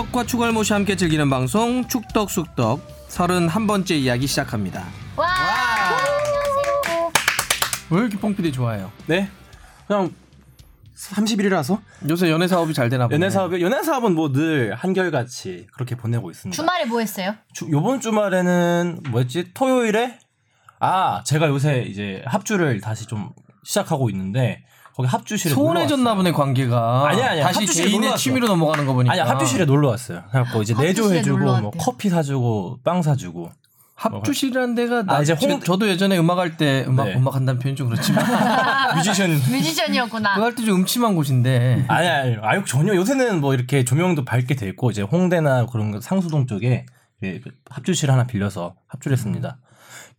축덕과 축월모시 함께 즐기는 방송 축덕숙덕 31번째 이야기 시작합니다. 와, 안녕하세요. 왜 이렇게 뽕피디 좋아해요? 네. 그냥 30일이라서 요새 연애 사업이 잘 되나 보네. 연애 사업 연애 사업은 뭐 늘 한결같이 그렇게 보내고 있습니다. 주말에 뭐 했어요? 주, 요번 주말에는 뭐였지? 토요일에 아 제가 요새 이제 합주를 다시 좀 시작하고 있는데 거기 합주실에 소원해졌나 놀러 왔어요. 보네 관계가. 아니야, 아니야. 다시 개인의. 취미로 넘어가는 거 보니까. 아니 합주실에 놀러 왔어요. 그래갖고 이제 내조해주고 뭐. 커피 사주고 빵 사주고 합주실이라는 데가 나 아, 이제 홍- 저도 예전에 음악 할 때 음악 네. 음악 한다는 표현 좀 그렇지만 뮤지션 뮤지션이었구나. 그거 할때 좀 음침한 곳인데 아니 아니 아유 전혀 요새는 뭐 이렇게 조명도 밝게 돼 있고 이제 홍대나 그런 거 상수동 쪽에 예, 합주실 하나 빌려서 합주를 했습니다.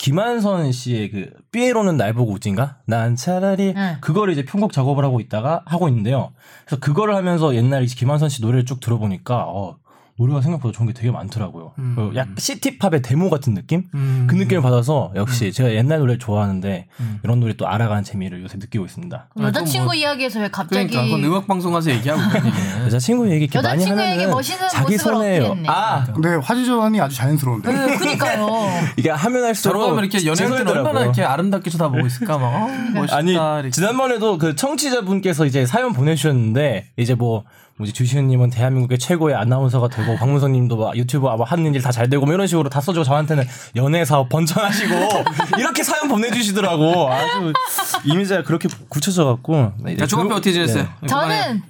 김한선 씨의 그 삐에로는 날 보고 웃진가? 난 차라리 응. 그거를 이제 편곡 작업을 하고 있다가 하고 있는데요. 그래서 그거를 하면서 옛날 김한선 씨 노래를 쭉 들어보니까 어, 노래가 생각보다 좋은 게 되게 많더라고요. 음. 그 약 시티팝의 데모 같은 느낌? 음. 그 느낌을 받아서 역시 제가 옛날 노래를 좋아하는데 음. 이런 노래 또 알아가는 재미를 요새 느끼고 있습니다. 여자친구 뭐- 이야기에서 왜 갑자기 그러니까 그건 음악 방송 가서 얘기하고 얘기네. 여자친구 얘기 이렇게 많이 멋있는 자기. 어필했네. 아 근데 화제 전환이 아주 자연스러운데. 네, 그니까요. 이게 하면 할수록 저러고 하면 이렇게 죄송하더라고요. 얼마나 이렇게 아름답게 쳐다보고 있을까 막 어, 멋있다 아니 이렇게. 지난번에도 그 청취자분께서 이제 사연 보내주셨는데 이제 뭐 뭐지 주시은님은 대한민국의 최고의 아나운서가 되고 박문성님도 막 유튜브 아마 하는 일 다 잘 되고 뭐 이런 식으로 다 써주고 저한테는 연애 사업 번창하시고 이렇게 사연 보내주시더라고 아주 이미지가 그렇게 굳혀져 갖고 네, 자, 중학교 어떻게 지냈어요? 그만해요. 저는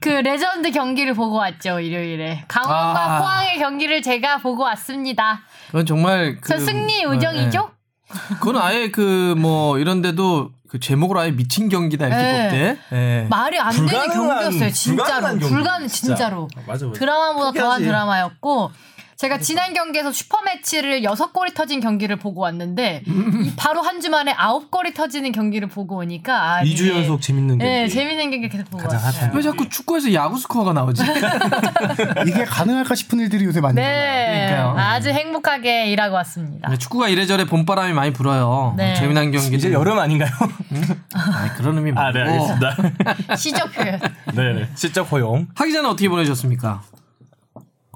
그 레전드 경기를 보고 왔죠 일요일에 강원과 아. 포항의 경기를 제가 보고 왔습니다. 그건 정말 그, 저 승리 우정이죠? 네. 그건 아예 그 뭐 이런데도 그 제목으로 아예 미친 경기다 이렇게 네. 뽑대. 예. 말이 안 되는 불가능한- 경기였어요. 진짜로 불가능 진짜. 진짜로 맞아 맞아 드라마보다 더한 포기하지. 드라마였고 제가 지난 경기에서 슈퍼매치를 여섯 골이 터진 경기를 보고 왔는데 이 바로 한 주 만에 아홉 골이 터지는 경기를 보고 오니까 아, 2주 이게- 연속 재밌는 경기 네 재밌는 경기 계속 보고 가장 왔어요. 핫한 왜 자꾸 축구에서 야구 스코어가 나오지? 이게 가능할까 싶은 일들이 요새 많이 일어나요. 네 그러니까요. 아주 행복하게 일하고 왔습니다. 네, 축구가 이래저래 봄바람이 많이 불어요. 네. 재미난 경기. 이제 여름 아닌가요? 아, 그런 의미 말고. 아 네 알겠습니다 시적 표현. 네네 시적 허용 하기 전에 어떻게 보내셨습니까?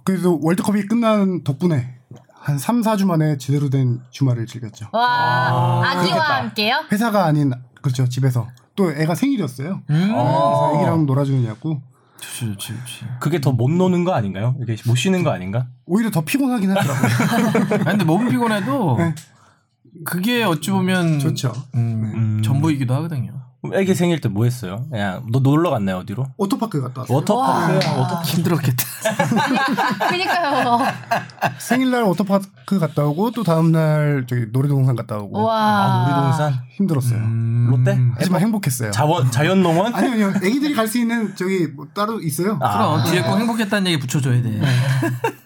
그래도 월드컵이 끝난 덕분에 한 3, 4주 만에 제대로 된 주말을 즐겼죠. 와 아, 기와 그렇겠다. 함께요? 회사가 아닌 그렇죠 집에서 또 애가 생일이었어요. 음. 그래서 애기랑 놀아주느냐고 좋지, 좋지, 좋지. 그게 더 못 노는 거 아닌가요? 이게 못 쉬는 거 아닌가? 오히려 더 피곤하긴 하더라고요. 아니, 근데 몸은 피곤해도 네. 그게 어찌 보면 좋죠. 음, 음. 전부이기도 하거든요. 애기 생일 때 뭐 했어요? 그냥 너 놀러 갔나요 어디로? 워터파크 갔다 왔어요. 워터파크 워터 힘들었겠다. 그니까요. 생일날 워터파크 갔다 오고 또 다음날 저기 놀이동산 갔다 오고 와. 아, 놀이동산 힘들었어요. 음. 롯데 하지만 행복했어요. 자원 자연농원 아니요, 아니요. 애기들이 갈 수 있는 저기 뭐 따로 있어요. 그럼 뒤에 꼭 행복했다는 얘기 붙여줘야 돼.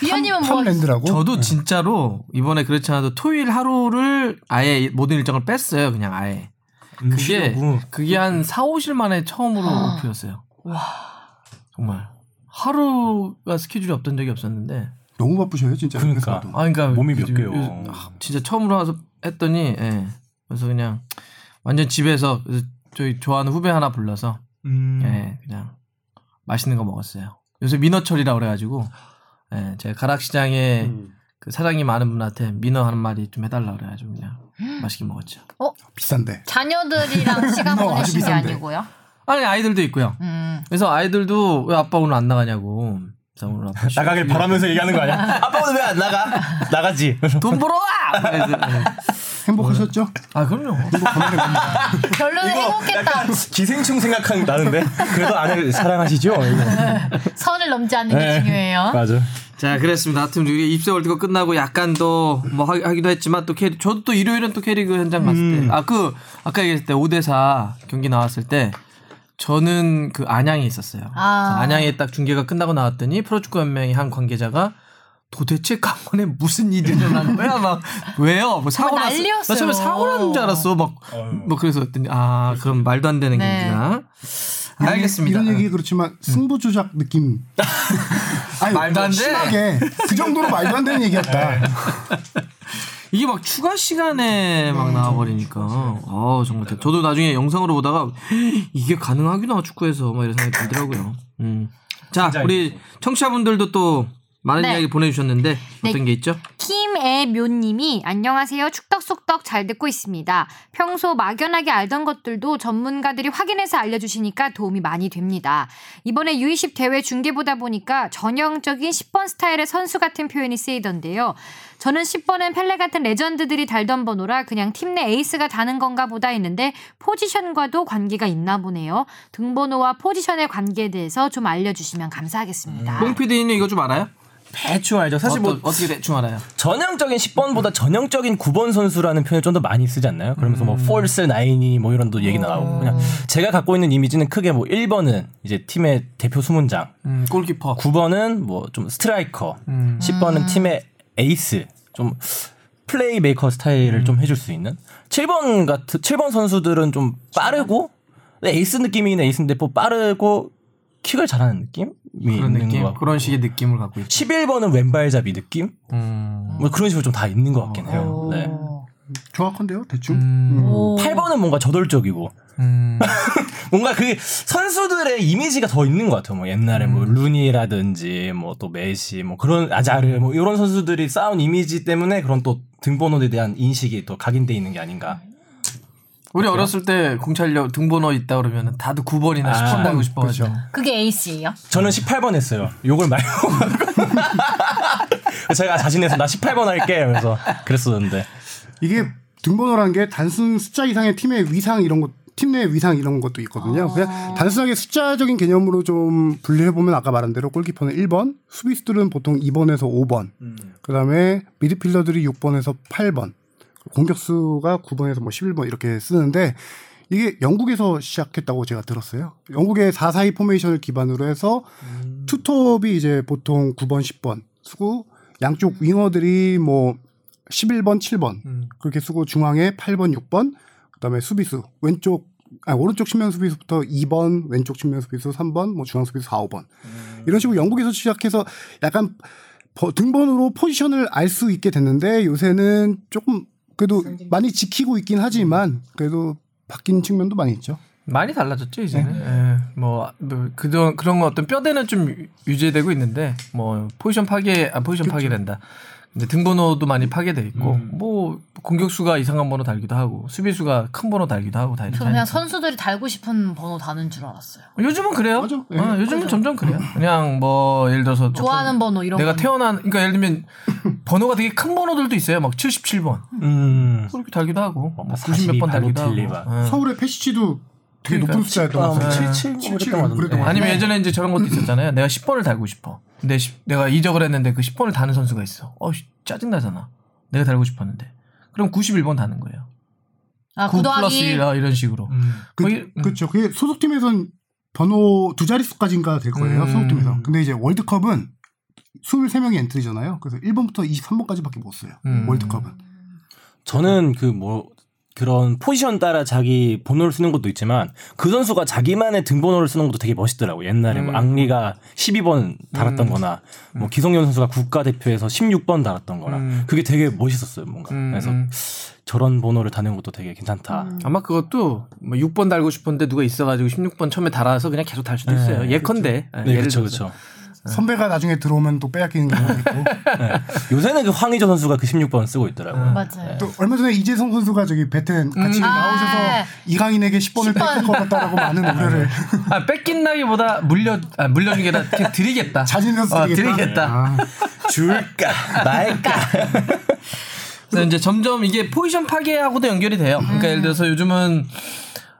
위원님은 뭐 팜랜드라고. 저도 진짜로 이번에 그렇지 않아도 토요일 하루를 아예 모든 일정을 뺐어요. 그냥 아예. 음, 그게 쉬려고. 그게 한 4, 5일 만에 처음으로 오프였어요. 정말 하루가 스케줄이 없던 적이 없었는데. 너무 바쁘셔요, 진짜. 그러니까. 회사도. 아 그러니까 몸이 몇 개요? 아, 진짜 처음으로 와서 했더니 예. 그래서 그냥 완전 집에서 저희 좋아하는 후배 하나 불러서 음. 예, 그냥 맛있는 거 먹었어요. 요새 민어철이라 그래가지고 예, 제가 가락시장에 음. 그 사장님 아는 분한테 민어 한 마리 좀 해달라 그래가지고 그냥 맛있게 먹었죠. 비싼데. 자녀들이랑 시간 너 아주 보내신 게. 아니고요? 아니 아이들도 있고요. 음. 그래서 아이들도 왜 아빠 오늘 안 나가냐고. 오늘 아빠 쉬- 나가길 바라면서 얘기하는 거 아니야? 아빠 오늘 왜 안 나가? 나가지. 돈 벌어 와. 예. 행복하셨죠? 아 그럼요. 결론은 행복했다. 기생충 생각하는 나는데 그래도 아내를 사랑하시죠? 선을 넘지 않는 게 네. 중요해요. 맞아. 자, 그랬습니다. 하여튼 우리 20세 월드컵 끝나고 약간 또 뭐 하기도 했지만 또 K리 저도 또 일요일은 또 K리그 현장 갔을 때. 아, 그 아까 얘기했을 때 5대 4 경기 나왔을 때 저는 그 안양에 있었어요. 아. 안양에 딱 중계가 끝나고 나왔더니 프로축구 연맹의 한 관계자가 도대체 강원에 무슨 일이 일어난 거야? 막 왜요? 뭐 사고 뭐 났어. 난리였어요. 나 처음에 사고 나는 줄 알았어. 막 뭐 그래서 그랬더니 아 그럼 말도 안 되는 네. 경기야. 알겠습니다. 이런 얘기 그렇지만 승부 조작 느낌. 아니, 말도 안 돼. 심하게 그 정도로 말도 안 되는 얘기였다. 이게 막 추가 시간에 막 나와버리니까 아 정말 대- 저도 나중에 영상으로 보다가 이게 가능하구나 축구에서 막 이런 생각이 들더라고요. 음. 자, 우리 청취자분들도 또 많은 네. 이야기 보내주셨는데 어떤 네. 게 있죠? 김애묘님이 안녕하세요. 축덕속덕 잘 듣고 있습니다. 평소 막연하게 알던 것들도 전문가들이 확인해서 알려주시니까 도움이 많이 됩니다. 이번에 U20 대회 중계보다 보니까 전형적인 10번 스타일의 선수 같은 표현이 쓰이던데요. 저는 10번은 펠레 같은 레전드들이 달던 번호라 그냥 팀 내 에이스가 다는 건가 보다 했는데 포지션과도 관계가 있나 보네요. 등번호와 포지션의 관계에 대해서 좀 알려주시면 감사하겠습니다. 뽕 PD는 이거 좀 알아요? 대충 알죠. 사실 뭐 어떠, 어떻게 대충 알아요? 전형적인 10번보다 전형적인 9번 선수라는 표현을 좀 더 많이 쓰지 않나요? 그러면서 뭐 false nine이 뭐 이런 또 얘기 나오고 그냥 제가 갖고 있는 이미지는 크게 뭐 1번은 이제 팀의 대표 수문장, 음, 골키퍼. 9번은 뭐 좀 스트라이커, 음. 10번은 팀의 에이스, 좀 플레이 메이커 스타일을 좀 해줄 수 있는 7번 같은 7번 선수들은 좀 빠르고 에이스 느낌이 있는 에이스인데 뭐 빠르고 킥을 잘하는 느낌이 그런 있는 느낌, 것 같고 그런 식의 느낌을 갖고 있죠. 11번은 왼발잡이 느낌 음. 뭐 그런 식으로 좀 다 있는 것 같긴 해요. 네. 정확한데요, 대충. 음. 오. 8번은 뭔가 저돌적이고 음. 뭔가 그 선수들의 이미지가 더 있는 것 같아요. 뭐 옛날에 뭐 음. 루니라든지 뭐 또 메시 뭐 그런 아자르 뭐 이런 선수들이 쌓은 이미지 때문에 그런 또 등번호에 대한 인식이 또 각인돼 있는 게 아닌가. 우리 어렸을 때 공찰력 등번호 있다 그러면 다들 9번이나 아, 10번 달고 싶어가지고. 그게 에이스예요? 저는 18번 했어요. 욕을 말고. 제가 자신해서 나 18번 할게 이러면서 그랬었는데. 이게 등번호라는 게 단순 숫자 이상의 팀의 위상 이런 것, 팀내 위상 이런 것도 있거든요. 그냥 단순하게 숫자적인 개념으로 좀 분류해 보면 아까 말한 대로 골키퍼는 1번, 수비수들은 보통 2번에서 5번, 그다음에 미드필더들이 6번에서 8번, 공격수가 9번에서 뭐 11번 이렇게 쓰는데 이게 영국에서 시작했다고 제가 들었어요. 영국의 442 포메이션을 기반으로 해서 투톱이 이제 보통 9번, 10번. 쓰고 양쪽 윙어들이 뭐 11번, 7번 음. 그렇게 쓰고 중앙에 8번, 6번 그다음에 수비수 왼쪽 아 오른쪽 측면 수비수부터 2번, 왼쪽 측면 수비수 3번, 뭐 중앙 수비수 4, 5번 이런 식으로 영국에서 시작해서 약간 버- 등번호로 포지션을 알 수 있게 됐는데 요새는 조금 그래도 많이 지키고 있긴 하지만 그래도 바뀐 측면도 많이 있죠. 많이 달라졌죠 이제는. 예. 뭐, 뭐 그런 그런 거 어떤 뼈대는 좀 유- 유지되고 있는데 뭐 포지션 파괴 아 포지션 파괴된다. 근데 등번호도 많이 파괴돼 있고 뭐 공격수가 이상한 번호 달기도 하고 수비수가 큰 번호 달기도 하고 다 이렇게. 저는 그냥 하니까. 선수들이 달고 싶은 번호 다는 줄 알았어요. 요즘은 그래요. 맞아. 예. 어, 요즘은 점점 그래요. 그냥 뭐 예를 들어서 좋아하는 번호 이런 내가 번호. 태어난 그러니까 예를 들면 번호가 되게 큰 번호들도 있어요. 막 77번 음. 그렇게 달기도 하고 뭐 90몇번 42, 달기도 하고. 어. 서울의 패시치도 되게 그러니까. 높은 숫자였던 것 아, 같아요. 77 77 그랬던 것 그랬던 것. 아니면 예전에 이제 저런 것도 있었잖아요. 내가 10번을 달고 싶어. 근데 시- 내가 이적을 했는데 그 10번을 다는 선수가 있어. 어, 씨, 짜증나잖아. 내가 달고 싶었는데. 그럼 91번 다는 거예요. 아, 9 플러스 구더하기 1 이런 식으로. 그, 음. 그렇죠. 그게 소속팀에선 번호 두 자릿수까지인가 될 거예요. 음. 소속팀에서. 근데 이제 월드컵은 23명이 엔트리잖아요. 그래서 1번부터 23번까지밖에 못 써요. 음. 월드컵은. 저는 그 뭐 그런 포지션 따라 자기 번호를 쓰는 것도 있지만 그 선수가 자기만의 등번호를 쓰는 것도 되게 멋있더라고. 요 옛날에 뭐 음. 앙리가 12번 달았던 거나 뭐 기성용 선수가 국가대표에서 16번 달았던 거나 음. 그게 되게 멋있었어요, 뭔가. 음, 그래서 음. 저런 번호를 다는 것도 되게 괜찮다. 아마 그것도 뭐 6번 달고 싶은데 누가 있어 가지고 16번 처음에 달아서 그냥 계속 달 수도 있어요. 네, 예컨대. 네, 예를 그렇죠. 그렇죠. 선배가 나중에 들어오면 또 빼앗기는 경우도 있고. 요새는 그 황의조 선수가 그 16번 쓰고 있더라고요. 맞아요. 또 얼마 전에 이재성 선수가 저기 베텐 같이 음. 나오셔서 아. 이강인에게 10번을 10번. 뺏길 것 같다라고 많은 우려를 아, 뺏긴다기보다 물려, 아, 물려준 게 아니라 그냥 드리겠다. 자진해서 어, 드리겠다. 드리겠다. 아, 줄까 말까. 그래서 이제 점점 이게 포지션 파괴하고도 연결이 돼요. 그러니까 예를 들어서 요즘은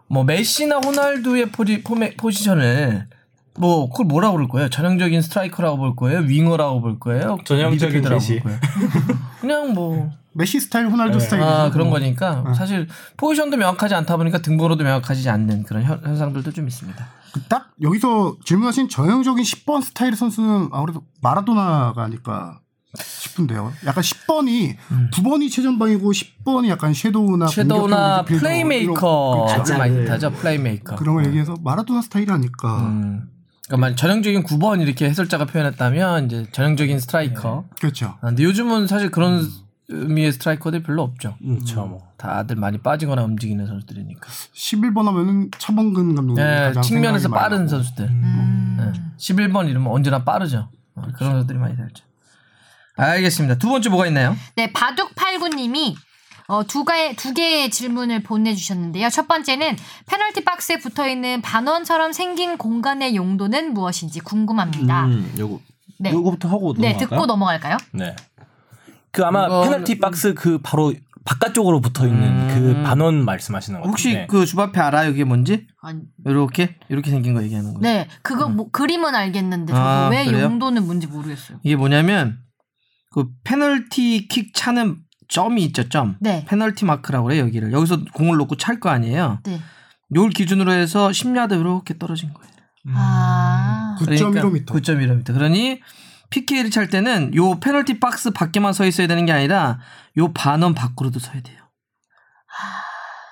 뭐 메시나 호날두의 포지, 포메, 포지션을 뭐 그걸 뭐라고 부를 거예요? 전형적인 스트라이커라고 볼 거예요? winger라고 볼 거예요? 전형적인 메시. 볼 거예요? 그냥 뭐 메시 스타일, 호날두 스타일. 아, 그런 거니까 사실 포지션도 명확하지 않다 보니까 등번호도 명확하지 않는 그런 현, 현상들도 좀 있습니다. 딱 여기서 질문하신 전형적인 10번 스타일의 선수는 아무래도 마라도나가 아닐까 싶은데요. 약간 10번이 9번이 최전방이고 10번이 약간 shadow나 음. shadow나 이런- 그렇죠. 많이 타죠. 플레이메이커. 그런 걸 얘기해서 마라도나 스타일이 아닐까. 음. 그러니까 만 전형적인 9번 이렇게 해설자가 표현했다면 이제 전형적인 스트라이커. 그렇죠. 아, 근데 요즘은 사실 그런 의미의 스트라이커들 별로 없죠. 그렇죠. 뭐. 다들 많이 빠지거나 움직이는 선수들이니까. 11번 하면은 차범근 감독님 네, 가장 측면에서 빠른 나고. 선수들. 음. 네. 11번 이러면 언제나 빠르죠. 어, 그런 선수들이 많이 살죠. 알겠습니다. 두 번째 뭐가 있나요? 네, 바둑팔구님이 어, 두, 가의, 두 개의 질문을 보내주셨는데요. 첫 번째는 페널티 박스에 붙어 있는 반원처럼 생긴 공간의 용도는 무엇인지 궁금합니다. 음, 요거 네. 요거부터 하고 네, 넘어갈까요? 듣고 넘어갈까요? 네. 그 아마 이거는- 페널티 박스 그 바로 바깥쪽으로 붙어 있는 음. 그 반원 말씀하시는 거 혹시 같은데. 그 주바페 알아요? 이게 뭔지? 아니, 이렇게 이렇게 생긴 거 얘기하는 거예요. 네, 그거 뭐 그림은 알겠는데 저도 아, 왜 그래요? 용도는 뭔지 모르겠어요. 이게 뭐냐면 그 페널티 킥 차는 점이 있죠, 점. 네. 페널티 마크라고 그래요, 여기를. 여기서 공을 놓고 찰 거 아니에요. 네. 요걸 기준으로 해서 10야드 이렇게 떨어진 거예요. 아. 9.15m. 9.15m. 그러니 PK를 찰 때는 요 페널티 박스 밖에만 서 있어야 되는 게 아니라 요 반원 밖으로도 서야 돼요.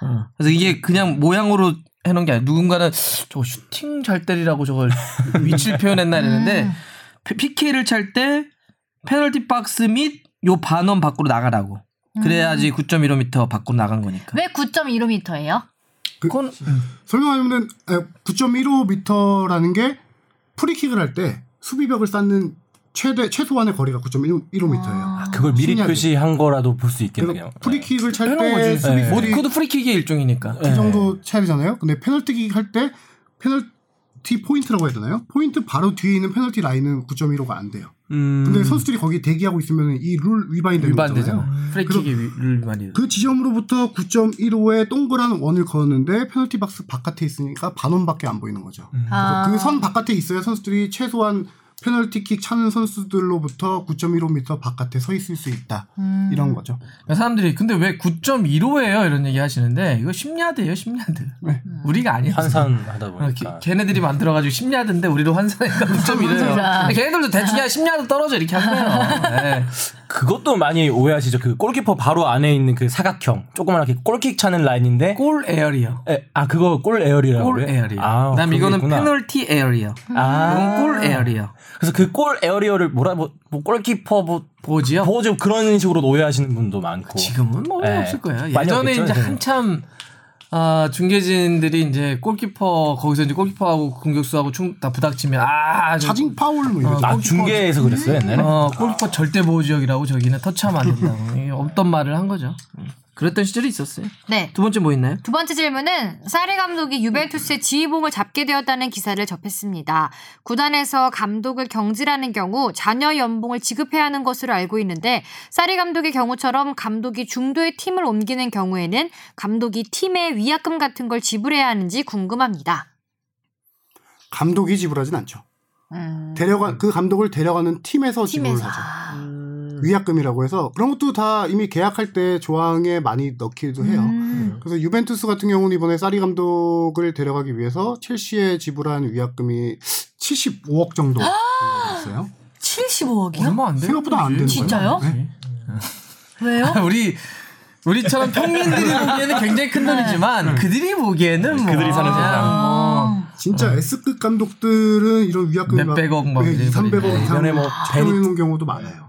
어. 그래서 이게 그냥 모양으로 해놓은 게 아니라 누군가는 저거 슈팅 잘 때리라고 저걸 위치를 표현했나 이랬는데 음. PK를 찰 때 페널티 박스 및 요 반원 밖으로 나가라고. 그래야지 9.15m 밖으로 나간 거니까. 왜 9.15m예요? 그건 설명하면은 9.15m라는 게 프리킥을 할 때 수비벽을 쌓는 최대 최소한의 거리가 9.15m예요. 아, 그걸 미리 신기하죠. 표시한 거라도 볼 수 있겠네요. 프리킥을 찰때 거지. 네. 수비수들이 모드코드 프리킥의 일종이니까. 그 정도 차이 되잖아요. 근데 페널티킥 할 때 페널티 포인트라고 해야 되나요? 포인트 바로 뒤에 있는 페널티 라인은 9.15가 안 돼요. 음. 근데 선수들이 거기 대기하고 있으면 이 룰 위반이 되는. 거잖아요. 프리킥의 위- 룰 위반이. 그 지점으로부터 9.15의 동그란 원을 그었는데 페널티 박스 바깥에 있으니까 반원밖에 안 보이는 거죠. 아. 그선 바깥에 있어야 선수들이 최소한 페널티킥 차는 선수들로부터 9.15m 바깥에 서 있을 수 있다. 음. 이런 거죠. 그러니까 사람들이 근데 왜 9.15예요 이런 얘기 하시는데 이거 10야드예요 10야드. 우리가 아니야. 환산하다 어, 보니까. 걔- 걔네들이 만들어 가지고 10야드인데 우리도 환산하니까 9.1이에요. 걔네들도 대충 야 10야드 떨어져 이렇게 한 거예요. 네. 그것도 많이 오해하시죠. 그 골키퍼 바로 안에 있는 그 사각형 조그맣게 골킥 차는 라인인데. 골 에어리어. 에, 아 그거 골 에어리라고 골? 에어리어. 아, 그다음 이거는 있구나. 페널티 에어리어. 아. 골 에어리어. 그래서 그 골 에어리어를 뭐라 뭐, 뭐 골키퍼 뭐 보지요? 보조 그런 식으로 오해하시는 분도 많고. 지금은 뭐 네. 없을 거예요. 예전에 없겠죠, 이제. 한참 아, 중계진들이 이제 골키퍼 거기서 이제 골키퍼하고 공격수하고 충, 다 부닥치면 아 저- 차징 파울 뭐 이런. 어, 아 중계에서 그랬어요 옛날에. 어, 골키퍼 절대 보호 지역이라고 저기는 터치하면 안 된다고 없던 말을 한 거죠. 음. 그랬던 시절이 있었어요. 네. 두 번째 뭐 있나요? 두 번째 질문은 사리 감독이 유벤투스의 지휘봉을 잡게 되었다는 기사를 접했습니다. 구단에서 감독을 경질하는 경우 자녀 연봉을 지급해야 하는 것으로 알고 있는데 사리 감독의 경우처럼 감독이 중도의 팀을 옮기는 경우에는 감독이 팀의 위약금 같은 걸 지불해야 하는지 궁금합니다. 감독이 지불하진 않죠. 음, 데려가 그 감독을 데려가는 팀에서 지불을 팀에서 하죠. 아, 위약금이라고 해서 그런 것도 다 이미 계약할 때 조항에 많이 넣기도 해요. 음. 그래서 유벤투스 같은 경우는 이번에 사리 감독을 데려가기 위해서 첼시에 지불한 위약금이 75억 정도 됐어요. 75억이요? 얼마 안 돼요? 생각보다 안 되는 진짜요? 거예요. 네. 왜요? 우리 우리처럼 평민들이 보기에는 굉장히 큰 돈이지만 그들이 보기에는 뭐 그들이 사는 세상. 뭐 진짜 S급 감독들은 이런 위약금이 몇백억 막 2, 300억 이래버리네. 이상 예전에 뭐 들어있는 경우도 많아요.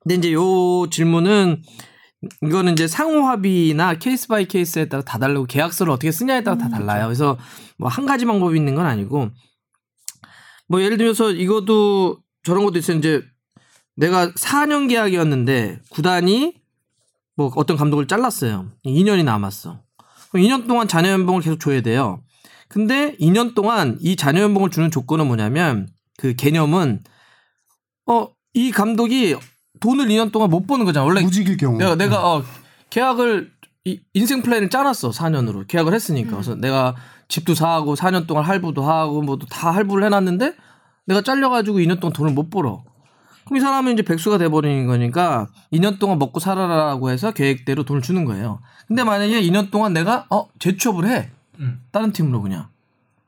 근데 이제 요 질문은 이거는 이제 상호 합의나 case by case에 따라 다 다르고 계약서를 어떻게 쓰냐에 따라 다 달라요. 그래서 뭐 한 가지 방법이 있는 건 아니고 뭐 예를 들어서 이것도 저런 것도 있어요. 이제 내가 4년 계약이었는데 구단이 뭐 어떤 감독을 잘랐어요. 2년이 남았어. 그럼 2년 동안 자녀 연봉을 계속 줘야 돼요. 근데 2년 동안 이 자녀 연봉을 주는 조건은 뭐냐면 그 개념은 어 이 감독이 돈을 2년 동안 못 버는 거잖아. 원래. 무직일 경우. 내가 내가 어 계약을 이- 인생 플랜을 짜놨어 4년으로. 계약을 했으니까. 그래서 내가 집도 사고 4년 동안 할부도 하고 뭐도 다 할부를 해놨는데 내가 잘려가지고 2년 동안 돈을 못 벌어. 그럼 이 사람은 이제 백수가 돼버리는 거니까 2년 동안 먹고 살아라라고 해서 계획대로 돈을 주는 거예요. 근데 만약에 2년 동안 내가 어 재취업을 해. 음. 다른 팀으로 그냥.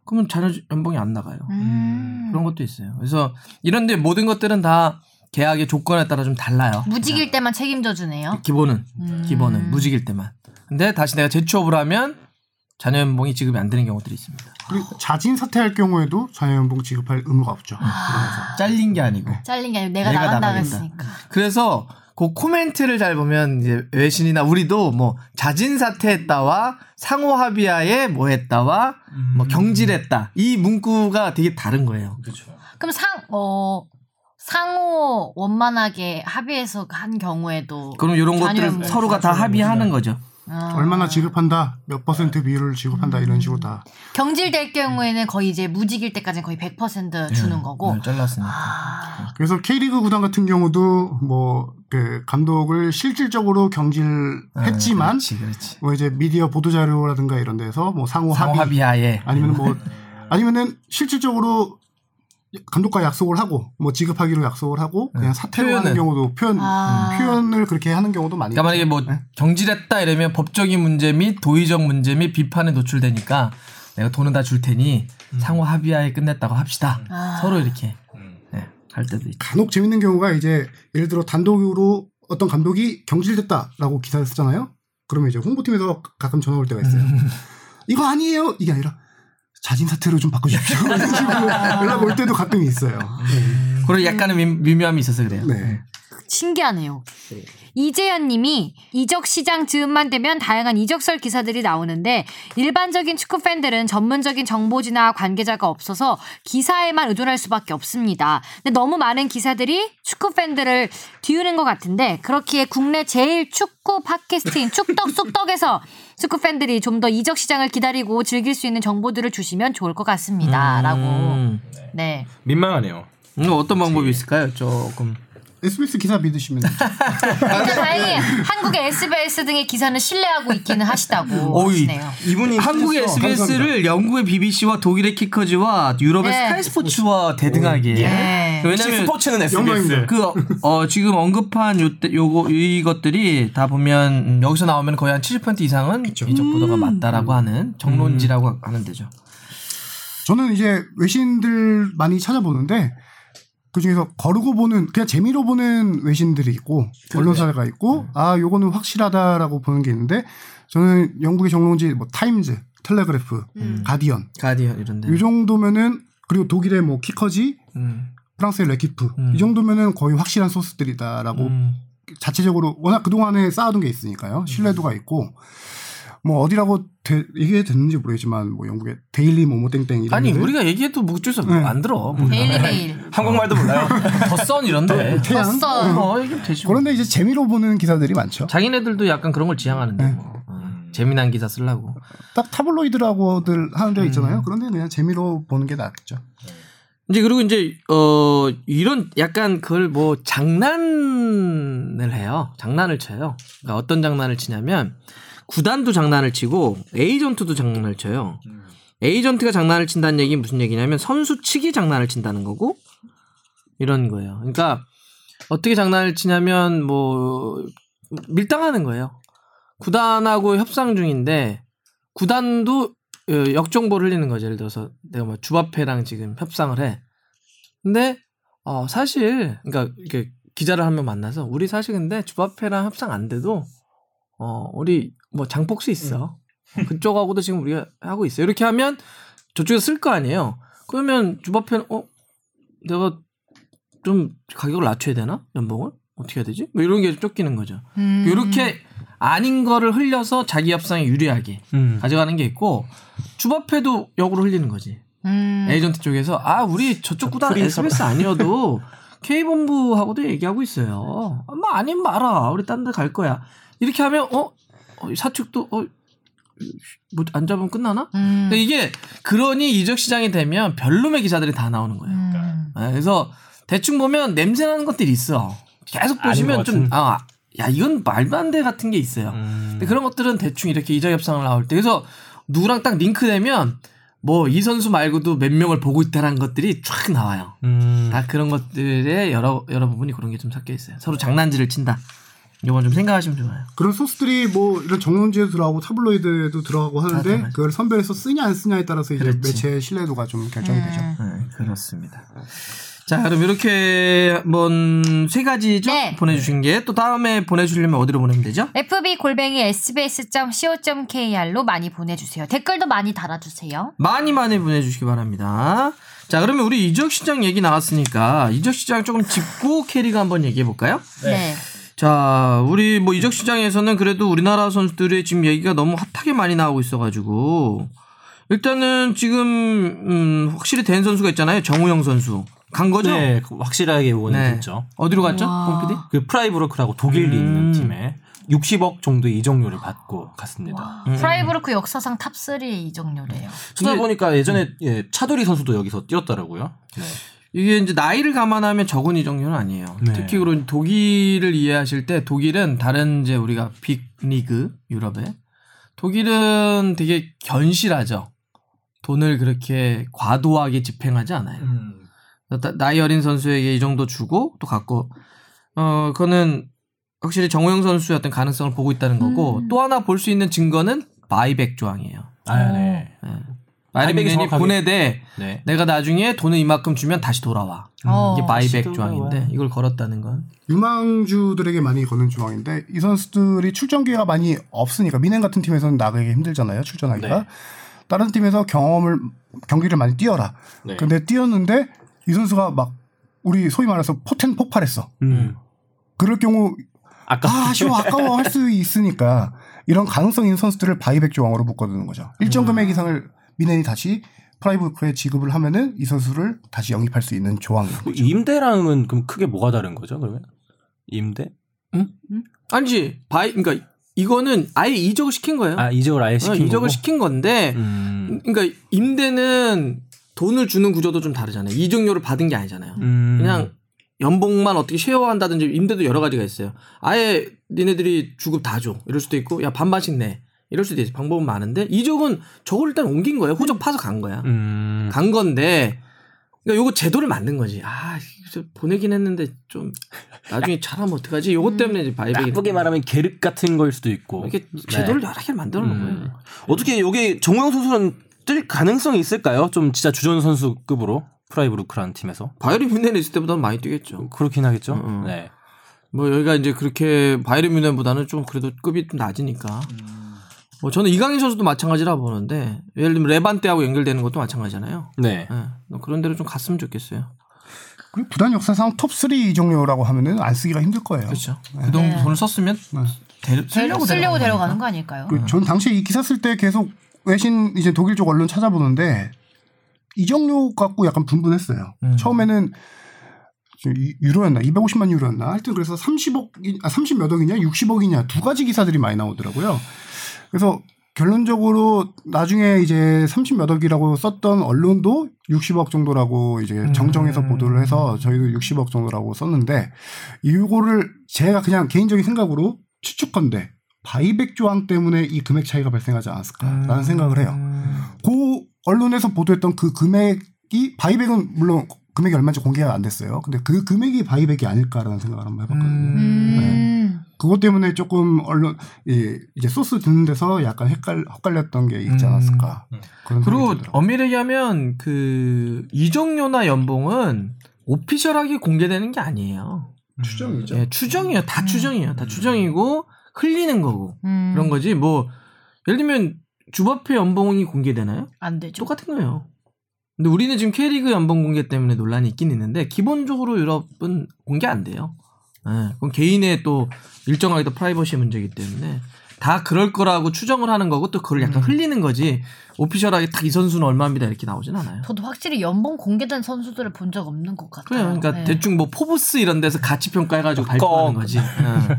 그러면 자녀 연봉이 안 나가요. 음. 그런 것도 있어요. 그래서 이런데 모든 것들은 다 계약의 조건에 따라 좀 달라요 무직일 때만 책임져 주네요. 기본은 음. 기본은 무직일 때만. 근데 다시 내가 재취업을 하면 자녀 연봉이 지급이 안 되는 경우들이 있습니다. 그리고 자진 사퇴할 경우에도 자녀 연봉 지급할 의무가 없죠. 아. 잘린 게 아니고. 잘린 게 아니고 내가, 내가 나간다 나가겠다. 했으니까. 그래서 그 코멘트를 잘 보면 이제 외신이나 우리도 뭐 자진 사퇴했다와 상호 합의하에 뭐 했다와 뭐 경질했다 이 문구가 되게 다른 거예요. 그렇죠. 그럼 상, 어, 상호 원만하게 합의해서 한 경우에도. 그럼 이런 것들을 뭐 서로가 다 합의하는 거죠. 아. 얼마나 지급한다, 몇 퍼센트 비율을 지급한다 이런 식으로 다. 경질될 경우에는 거의 이제 무직일 때까지는 거의 100% 주는 거고. 네, 잘랐으니까. 아, 그래서 K리그 구단 같은 경우도 뭐 그 감독을 실질적으로 경질했지만 그렇지, 그렇지. 뭐 이제 미디어 보도 자료라든가 이런 데서 뭐 상호 상호 합의 합의하에 아니면 뭐 아니면은 실질적으로 감독과 약속을 하고 뭐 지급하기로 약속을 하고 그냥 사퇴로 하는 표현은. 경우도 표현 아. 표현을 그렇게 하는 경우도 많이 그러니까 만약에 뭐 경질했다 이러면 법적인 문제 및 도의적 문제 및 비판에 노출되니까 내가 돈은 다 줄 테니 상호 합의하에 끝냈다고 합시다. 아. 서로 이렇게 네, 할 때도 있죠. 간혹 재밌는 경우가 이제 예를 들어 단독으로 어떤 감독이 경질됐다라고 기사를 쓰잖아요. 그러면 이제 홍보팀에서 가끔 전화 올 때가 있어요. 이거 아니에요. 이게 아니라 자진 사퇴로 좀 바꿔주십시오. 이런 식으로 연락 올 때도 가끔 있어요. 그런 약간의 미, 미묘함이 있어서 그래요. 네. 신기하네요. 이재현 님이 이적 시장 즈음만 되면 다양한 이적설 기사들이 나오는데 일반적인 축구 팬들은 전문적인 정보지나 관계자가 없어서 기사에만 의존할 수밖에 없습니다. 근데 너무 많은 기사들이 축구 팬들을 뒤우는 것 같은데 그렇기에 국내 제일 축구 팟캐스트인 축덕 쑥덕에서 축구 팬들이 좀 더 이적 시장을 기다리고 즐길 수 있는 정보들을 주시면 좋을 것 같습니다.라고. 음. 네. 민망하네요. 음, 어떤 방법이 있을까요? 조금 SBS 기사 믿으시면 되죠. 근데 다행히 한국의 SBS 등의 기사는 신뢰하고 있기는 하시다고 어이. 하시네요. 이분이 한국의. SBS를 영국의 BBC와 독일의 키커즈와 유럽의 네. 스카이 스포츠와 대등하게 네. 역시 왜냐면 스포츠는 SBS. 그, 어, 지금 언급한 요, 때- 요거, 이것들이 다 보면, 음, 여기서 나오면 거의 한 70% 이상은 이적 보도가 맞다라고 하는 정론지라고 하는 데죠. 저는 이제 외신들 많이 찾아보는데 그 중에서 거르고 보는 그냥 재미로 보는 외신들이 있고 언론사가 있고 아 요거는 확실하다라고 보는 게 있는데 저는 영국의 정론지 뭐 타임즈, 텔레그래프, 가디언 가디언 이런데. 이 정도면은 그리고 독일의 뭐 키커지, 음. 프랑스의 레키프 음. 이 정도면은 거의 확실한 소스들이다라고 음. 자체적으로 워낙 그 동안에 쌓아둔 게 있으니까요. 신뢰도가 있고 뭐 어디라고 되, 얘기해 됐는지 모르겠지만 뭐 영국의 데일리 뭐뭐 땡땡 이런 아니. 우리가 얘기해도 뭐 어쩔 수. 네. 안 들어. 뭐. 데일리 메일. 한국말도 몰라요. The Sun 이런데. 태양 The Sun. 어, 이게 되지. 뭐. 그런데 이제 재미로 보는 기사들이 많죠. 자기네들도 약간 그런 걸 지향하는데. 뭐. 어, 재미난 기사 쓰려고. 딱 타블로이드라고들 하는 데 있잖아요. 음. 그런데 그냥 재미로 보는 게 낫죠. 이제 그리고 이제 어 이런 약간 그걸 뭐 장난을 해요. 장난을 쳐요. 그러니까 어떤 장난을 치냐면 구단도 장난을 치고 에이전트도 장난을 쳐요. 에이전트가 장난을 친다는 얘기 무슨 얘기냐면 선수 측이 장난을 친다는 거고 이런 거예요. 그러니까 어떻게 장난을 치냐면 뭐 밀당하는 거예요. 구단하고 협상 중인데 구단도 어, 역정보를 흘리는 거죠. 예를 들어서 내가 뭐 주바페랑 지금 협상을 해. 근데 어 사실 그러니까 이렇게 기자를 한 명 만나서 우리 사실 근데 주바페랑 협상 안 돼도 어 우리 뭐 장폭수 있어. 그쪽하고도 지금 우리가 하고 있어요. 이렇게 하면 저쪽에서 쓸거 아니에요. 그러면 주바페는 어 내가 좀 가격을 낮춰야 되나 연봉을 어떻게 해야 되지? 뭐 이런 게 쫓기는 거죠. 음. 이렇게 아닌 거를 흘려서 자기 협상에 유리하게 음. 가져가는 게 있고 주바페도 역으로 흘리는 거지. 음. 에이전트 쪽에서 아 우리 저쪽 구단 SBS 아니어도 K 본부하고도 얘기하고 있어요. 뭐 아닌 말아. 우리 딴 데 갈 거야. 이렇게 하면 어, 어, 사측도 어 뭐안 잡으면 끝나나? 음. 근데 이게 그러니 이적 시장이 되면 별놈의 기사들이 다 나오는 거예요. 음. 네, 그래서 대충 보면 냄새 나는 것들이 있어. 계속 보시면 것 좀. 아, 야 이건 말도 안 돼 같은 게 있어요. 음. 근데 그런 것들은 대충 이렇게 이적 협상을 나올 때 그래서 누구랑 딱 링크되면 뭐 이 선수 말고도 몇 명을 보고 있다라는 것들이 쫙 나와요. 음. 다 그런 것들의 여러 여러 부분이 그런 게 좀 섞여 있어요. 서로 장난질을 친다. 이건 좀 생각하시면 좋아요. 그런 소스들이 뭐 이런 정론지에도 들어가고 타블로이드에도 들어가고 하는데 들어가죠. 그걸 선별해서 쓰냐 안 쓰냐에 따라서 이제 그렇지. 매체의 신뢰도가 좀 결정이 되죠. 네, 그렇습니다. 자, 그럼 이렇게 한번 세 가지죠? 네. 보내주신 게 또 다음에 보내주려면 어디로 보내면 되죠? fb 골뱅이 sbs.co.kr로 많이 보내주세요. 댓글도 많이 달아주세요. 많이 많이 보내주시기 바랍니다. 자, 그러면 우리 이적 시장 얘기 나왔으니까 이적 시장 조금 짚고 캐리가 한번 얘기해 볼까요? 네. 자, 우리 뭐 이적 시장에서는 그래도 우리나라 선수들의 지금 얘기가 너무 핫하게 많이 나오고 있어가지고 일단은 지금 음, 확실히 된 선수가 있잖아요. 정우영 선수 간 거죠? 네, 그 확실하게 원이 네. 됐죠. 어디로 갔죠? PD? 그 프라이부르크라고 독일에 있는 음. 팀에 60억 정도의 이적료를 받고 갔습니다. 음. 프라이부르크 역사상 top 3 이적료래요. 찾아보니까 예전에 예, 차두리 선수도 여기서 뛰었더라고요. 네. 이게 이제 나이를 감안하면 적은 이 정도는 아니에요. 네. 특히 그런 독일을 이해하실 때 독일은 다른 이제 우리가 빅 리그 유럽에 독일은 되게 견실하죠. 돈을 그렇게 과도하게 집행하지 않아요. 나- 나이 어린 선수에게 이 정도 주고 또 갖고 어 그거는 확실히 정우영 선수의 어떤 가능성을 보고 있다는 거고 음. 또 하나 볼 수 있는 증거는 바이백 조항이에요. 아, 네. 바 이백이 buyback이 정확하게- 보내되 네. 내가 나중에 돈을 이만큼 주면 다시 돌아와. 어. 이게 buyback 조항인데. 이걸 걸었다는 건 유망주들에게 많이 거는 조항인데 이 선수들이 출전 기회가 많이 없으니까 뮌헨 같은 팀에서는 나가기 힘들잖아요 출전하기가 네. 다른 팀에서 경험을 경기를 많이 뛰어라 네. 근데 뛰었는데 이 선수가 막 우리 소위 말해서 포텐 폭발했어 음. 그럴 경우 아까 아 아쉬워 아까워 할 수 있으니까 이런 가능성 있는 선수들을 buyback 조항으로 묶어두는 거죠 일정 금액 이상을 뮌헨이 다시 프라이부르크에 지급을 하면은 이 선수를 다시 영입할 수 있는 조항이에요 그 임대랑은 그럼 크게 뭐가 다른 거죠? 그러면 임대? 아니지 바이 그러니까 이거는 아예 이적을 시킨 거예요. 아 이적을 아예 어, 시킨 이적을 거고? 시킨 건데 음. 그러니까 임대는 돈을 주는 구조도 좀 다르잖아요. 이적료를 받은 게 아니잖아요. 음. 그냥 연봉만 어떻게 share한다든지 임대도 여러 가지가 있어요. 아예 니네들이 주급 다 줘. 이럴 수도 있고 야 반반씩 내. 이럴 수도 있어. 방법은 많은데 이적은 저걸 일단 옮긴 거예요. 호적 파서 간 거야. 음. 간 건데 그러니까 요거 제도를 만든 거지. 아, 저 보내긴 했는데 좀 나중에 잘하면 어떡하지? 요거 때문에 이제 buyback이 나쁘게 말하면 계륵 같은 거일 수도 있고 이렇게 제도를 여러 개 만들어 놓은 음. 거예요. 어떻게 여기 정우영 선수는 뜰 가능성이 있을까요? 좀 진짜 주전 선수급으로 프라이부르크라는 팀에서 바이에른 뮌헨에 있을 때보다는 많이 뛰겠죠. 그렇긴 하겠죠. 음. 네. 뭐 여기가 이제 그렇게 바이에른 뮌헨보다는 좀 그래도 급이 좀 낮으니까. 뭐 저는 이강인 선수도 마찬가지라 보는데 예를 들면 레반떼하고 연결되는 것도 마찬가지잖아요. 네. 예. 뭐 그런 데로 좀 갔으면 좋겠어요. 그리고 부단 역사상 톱3 이종료라고 하면은 안 쓰기가 힘들 거예요. 그렇죠. 그 정도 네. 돈을 썼으면 데, 쓰려고, 쓰려고 데려가는 거. 아닐까요? 그전 당시에 이 기사 쓸 때 계속 외신 이제 독일 쪽 언론 찾아보는데 이정료 갖고 약간 분분했어요. 음. 처음에는 유로였나 250만 유로였나 하여튼 그래서 30억 아 30몇 억이냐 60억이냐 두 가지 기사들이 많이 나오더라고요. 그래서 결론적으로 나중에 이제 30몇 억이라고 썼던 언론도 60억 정도라고 이제 음. 정정해서 보도를 해서 저희도 60억 정도라고 썼는데 이거를 제가 그냥 개인적인 생각으로 추측컨대 바이백 조항 때문에 이 금액 차이가 발생하지 않았을까라는 음. 생각을 해요. 그 언론에서 보도했던 그 금액이 바이백은 물론 금액이 얼마인지 공개가 안 됐어요. 근데 그 금액이 바이백이 아닐까라는 생각을 한번 해봤거든요. 음. 네. 그것 때문에 조금 언론 이 이제 소스 듣는 데서 약간 헷갈 헷갈렸던 게 있지 않았을까 그런 그리고. 엄밀히 얘기하면 그 이적료나 연봉은 오피셜하게 공개되는 게 아니에요. 추정이죠. 예, 추정이에요. 다 추정이에요. 다 추정이고 흘리는 거고 음. 그런 거지. 뭐 예를 들면 주바페 연봉이 공개되나요? 안 되죠. 똑같은 거예요. 근데 우리는 지금 K리그 연봉 공개 때문에 논란이 있긴 있는데 기본적으로 유럽은 공개 안 돼요. 예, 그건 개인의 또 일정하게 또 프라이버시 문제이기 때문에 다 그럴 거라고 추정을 하는 거고 또 그걸 약간 흘리는 거지 오피셜하게 딱 이 선수는 얼마입니다 이렇게 나오진 않아요. 저도 확실히 연봉 공개된 선수들을 본 적 없는 것 같아요. 그래요. 그러니까 네. 대충 뭐 포브스 이런 데서 가치 평가해가지고 발표하는 거지. 예. 음.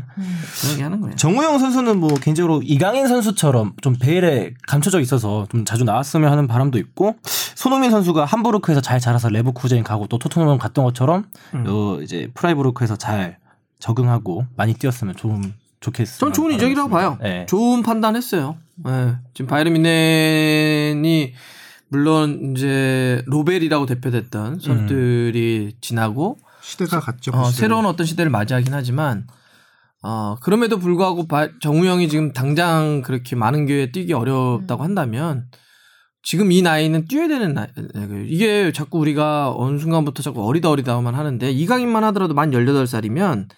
그런 게 하는 거예요. 정우영 선수는 뭐 개인적으로 이강인 선수처럼 좀 베일에 감춰져 있어서 좀 자주 나왔으면 하는 바람도 있고 손흥민 선수가 함부르크에서 잘 자라서 레버쿠젠 가고 또 토트넘 갔던 것처럼 음. 어 이제 프라이부르크에서 잘 적응하고 많이 뛰었으면 좀 좋겠어요. 전 좋은 이적이라고 봐요. 네. 좋은 판단했어요. 예. 지금 바이에른 뮌헨이 물론 이제 로벨이라고 대표됐던 선수들이 지나고 시대가 갔죠. 그 어. 새로운 어떤 시대를 맞이하긴 하지만 어, 그럼에도 불구하고 바- 정우영이 지금 당장 그렇게 많은 교회에 뛰기 어렵다고 한다면 지금 이 나이는 뛰어야 되는 나이. 이게 자꾸 우리가 어느 순간부터 자꾸 어리다 어리다만 하는데 이강인만 하더라도 만 18살이면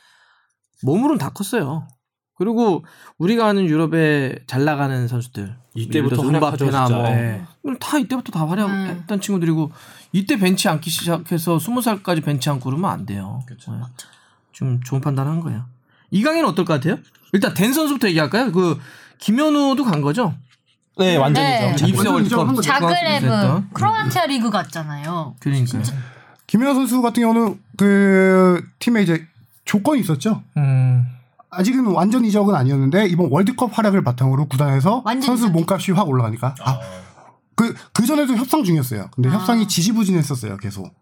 몸으로는 다 컸어요. 그리고 우리가 아는 유럽에 잘 나가는 선수들 이때부터 음바페나 진짜. 뭐 예. 이건 다 이때부터 다 활약했던 친구들이고 이때 벤치 앉기 시작해서 스무 살까지 벤치 앉고 그러면 안 돼요. 네. 좀 좋은 판단한 거예요. 이강인은 어떨 것 같아요? 일단 댄 선수부터 얘기할까요? 그 김현우도 간 거죠? 네, 완전히죠. 네. 입세 월드컵. 자그레브. 크로아티아 리그 같잖아요. 그러니까. 김연아 선수 같은 경우는 그 팀에 이제 조건이 있었죠. 음. 아직은 완전 이적은 아니었는데 이번 월드컵 활약을 바탕으로 구단에서 선수. 몸값이 확 올라가니까 아, 그, 그 전에도 협상 중이었어요. 근데 아. 협상이 지지부진했었어요, 계속.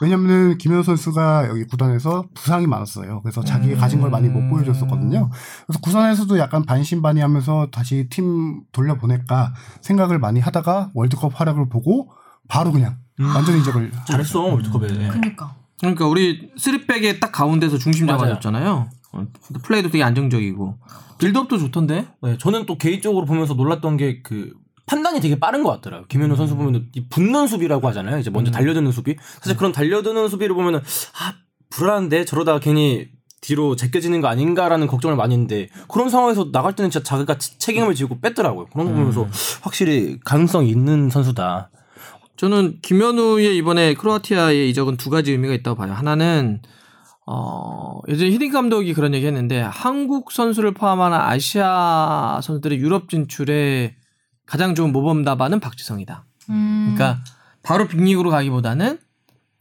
왜냐면은 김현우 선수가 여기 구단에서 부상이 많았어요. 그래서 자기가 가진 걸 많이 못 보여줬었거든요. 그래서 구단에서도 약간 반신반의하면서 다시 팀 돌려보낼까 생각을 많이 하다가 월드컵 활약을 보고 바로 그냥 완전 이적을 잘했어 월드컵에. 네. 그러니까. 그러니까 우리 쓰리백의 딱 가운데서 중심. 잡아줬잖아요. 어, 플레이도 되게 안정적이고 빌드업도 좋던데. 네, 저는 또 개인적으로 보면서 놀랐던 게 그 판단이 되게 빠른 것 같더라고요. 김현우 선수 보면 이 붙는 수비라고 하잖아요. 이제 먼저 달려드는 수비. 사실 그런 달려드는 수비를 보면은 아 불안한데 저러다가 괜히 뒤로 제껴지는 거 아닌가라는 걱정을 많이 했는데 그런 상황에서 나갈 때는 진짜 자기가 치- 책임을 지고 뺐더라고요. 그런 거 보면서 확실히 가능성이 있는 선수다. 저는 김현우의 이번에 크로아티아의 이적은 두 가지 의미가 있다고 봐요. 하나는 어, 예전에 히딩크 감독이 그런 얘기 했는데 한국 선수를 포함한 아시아 선수들의 유럽 진출에 가장 좋은 모범 답안은 박지성이다. 음. 그러니까 바로 빅리그로 가기보다는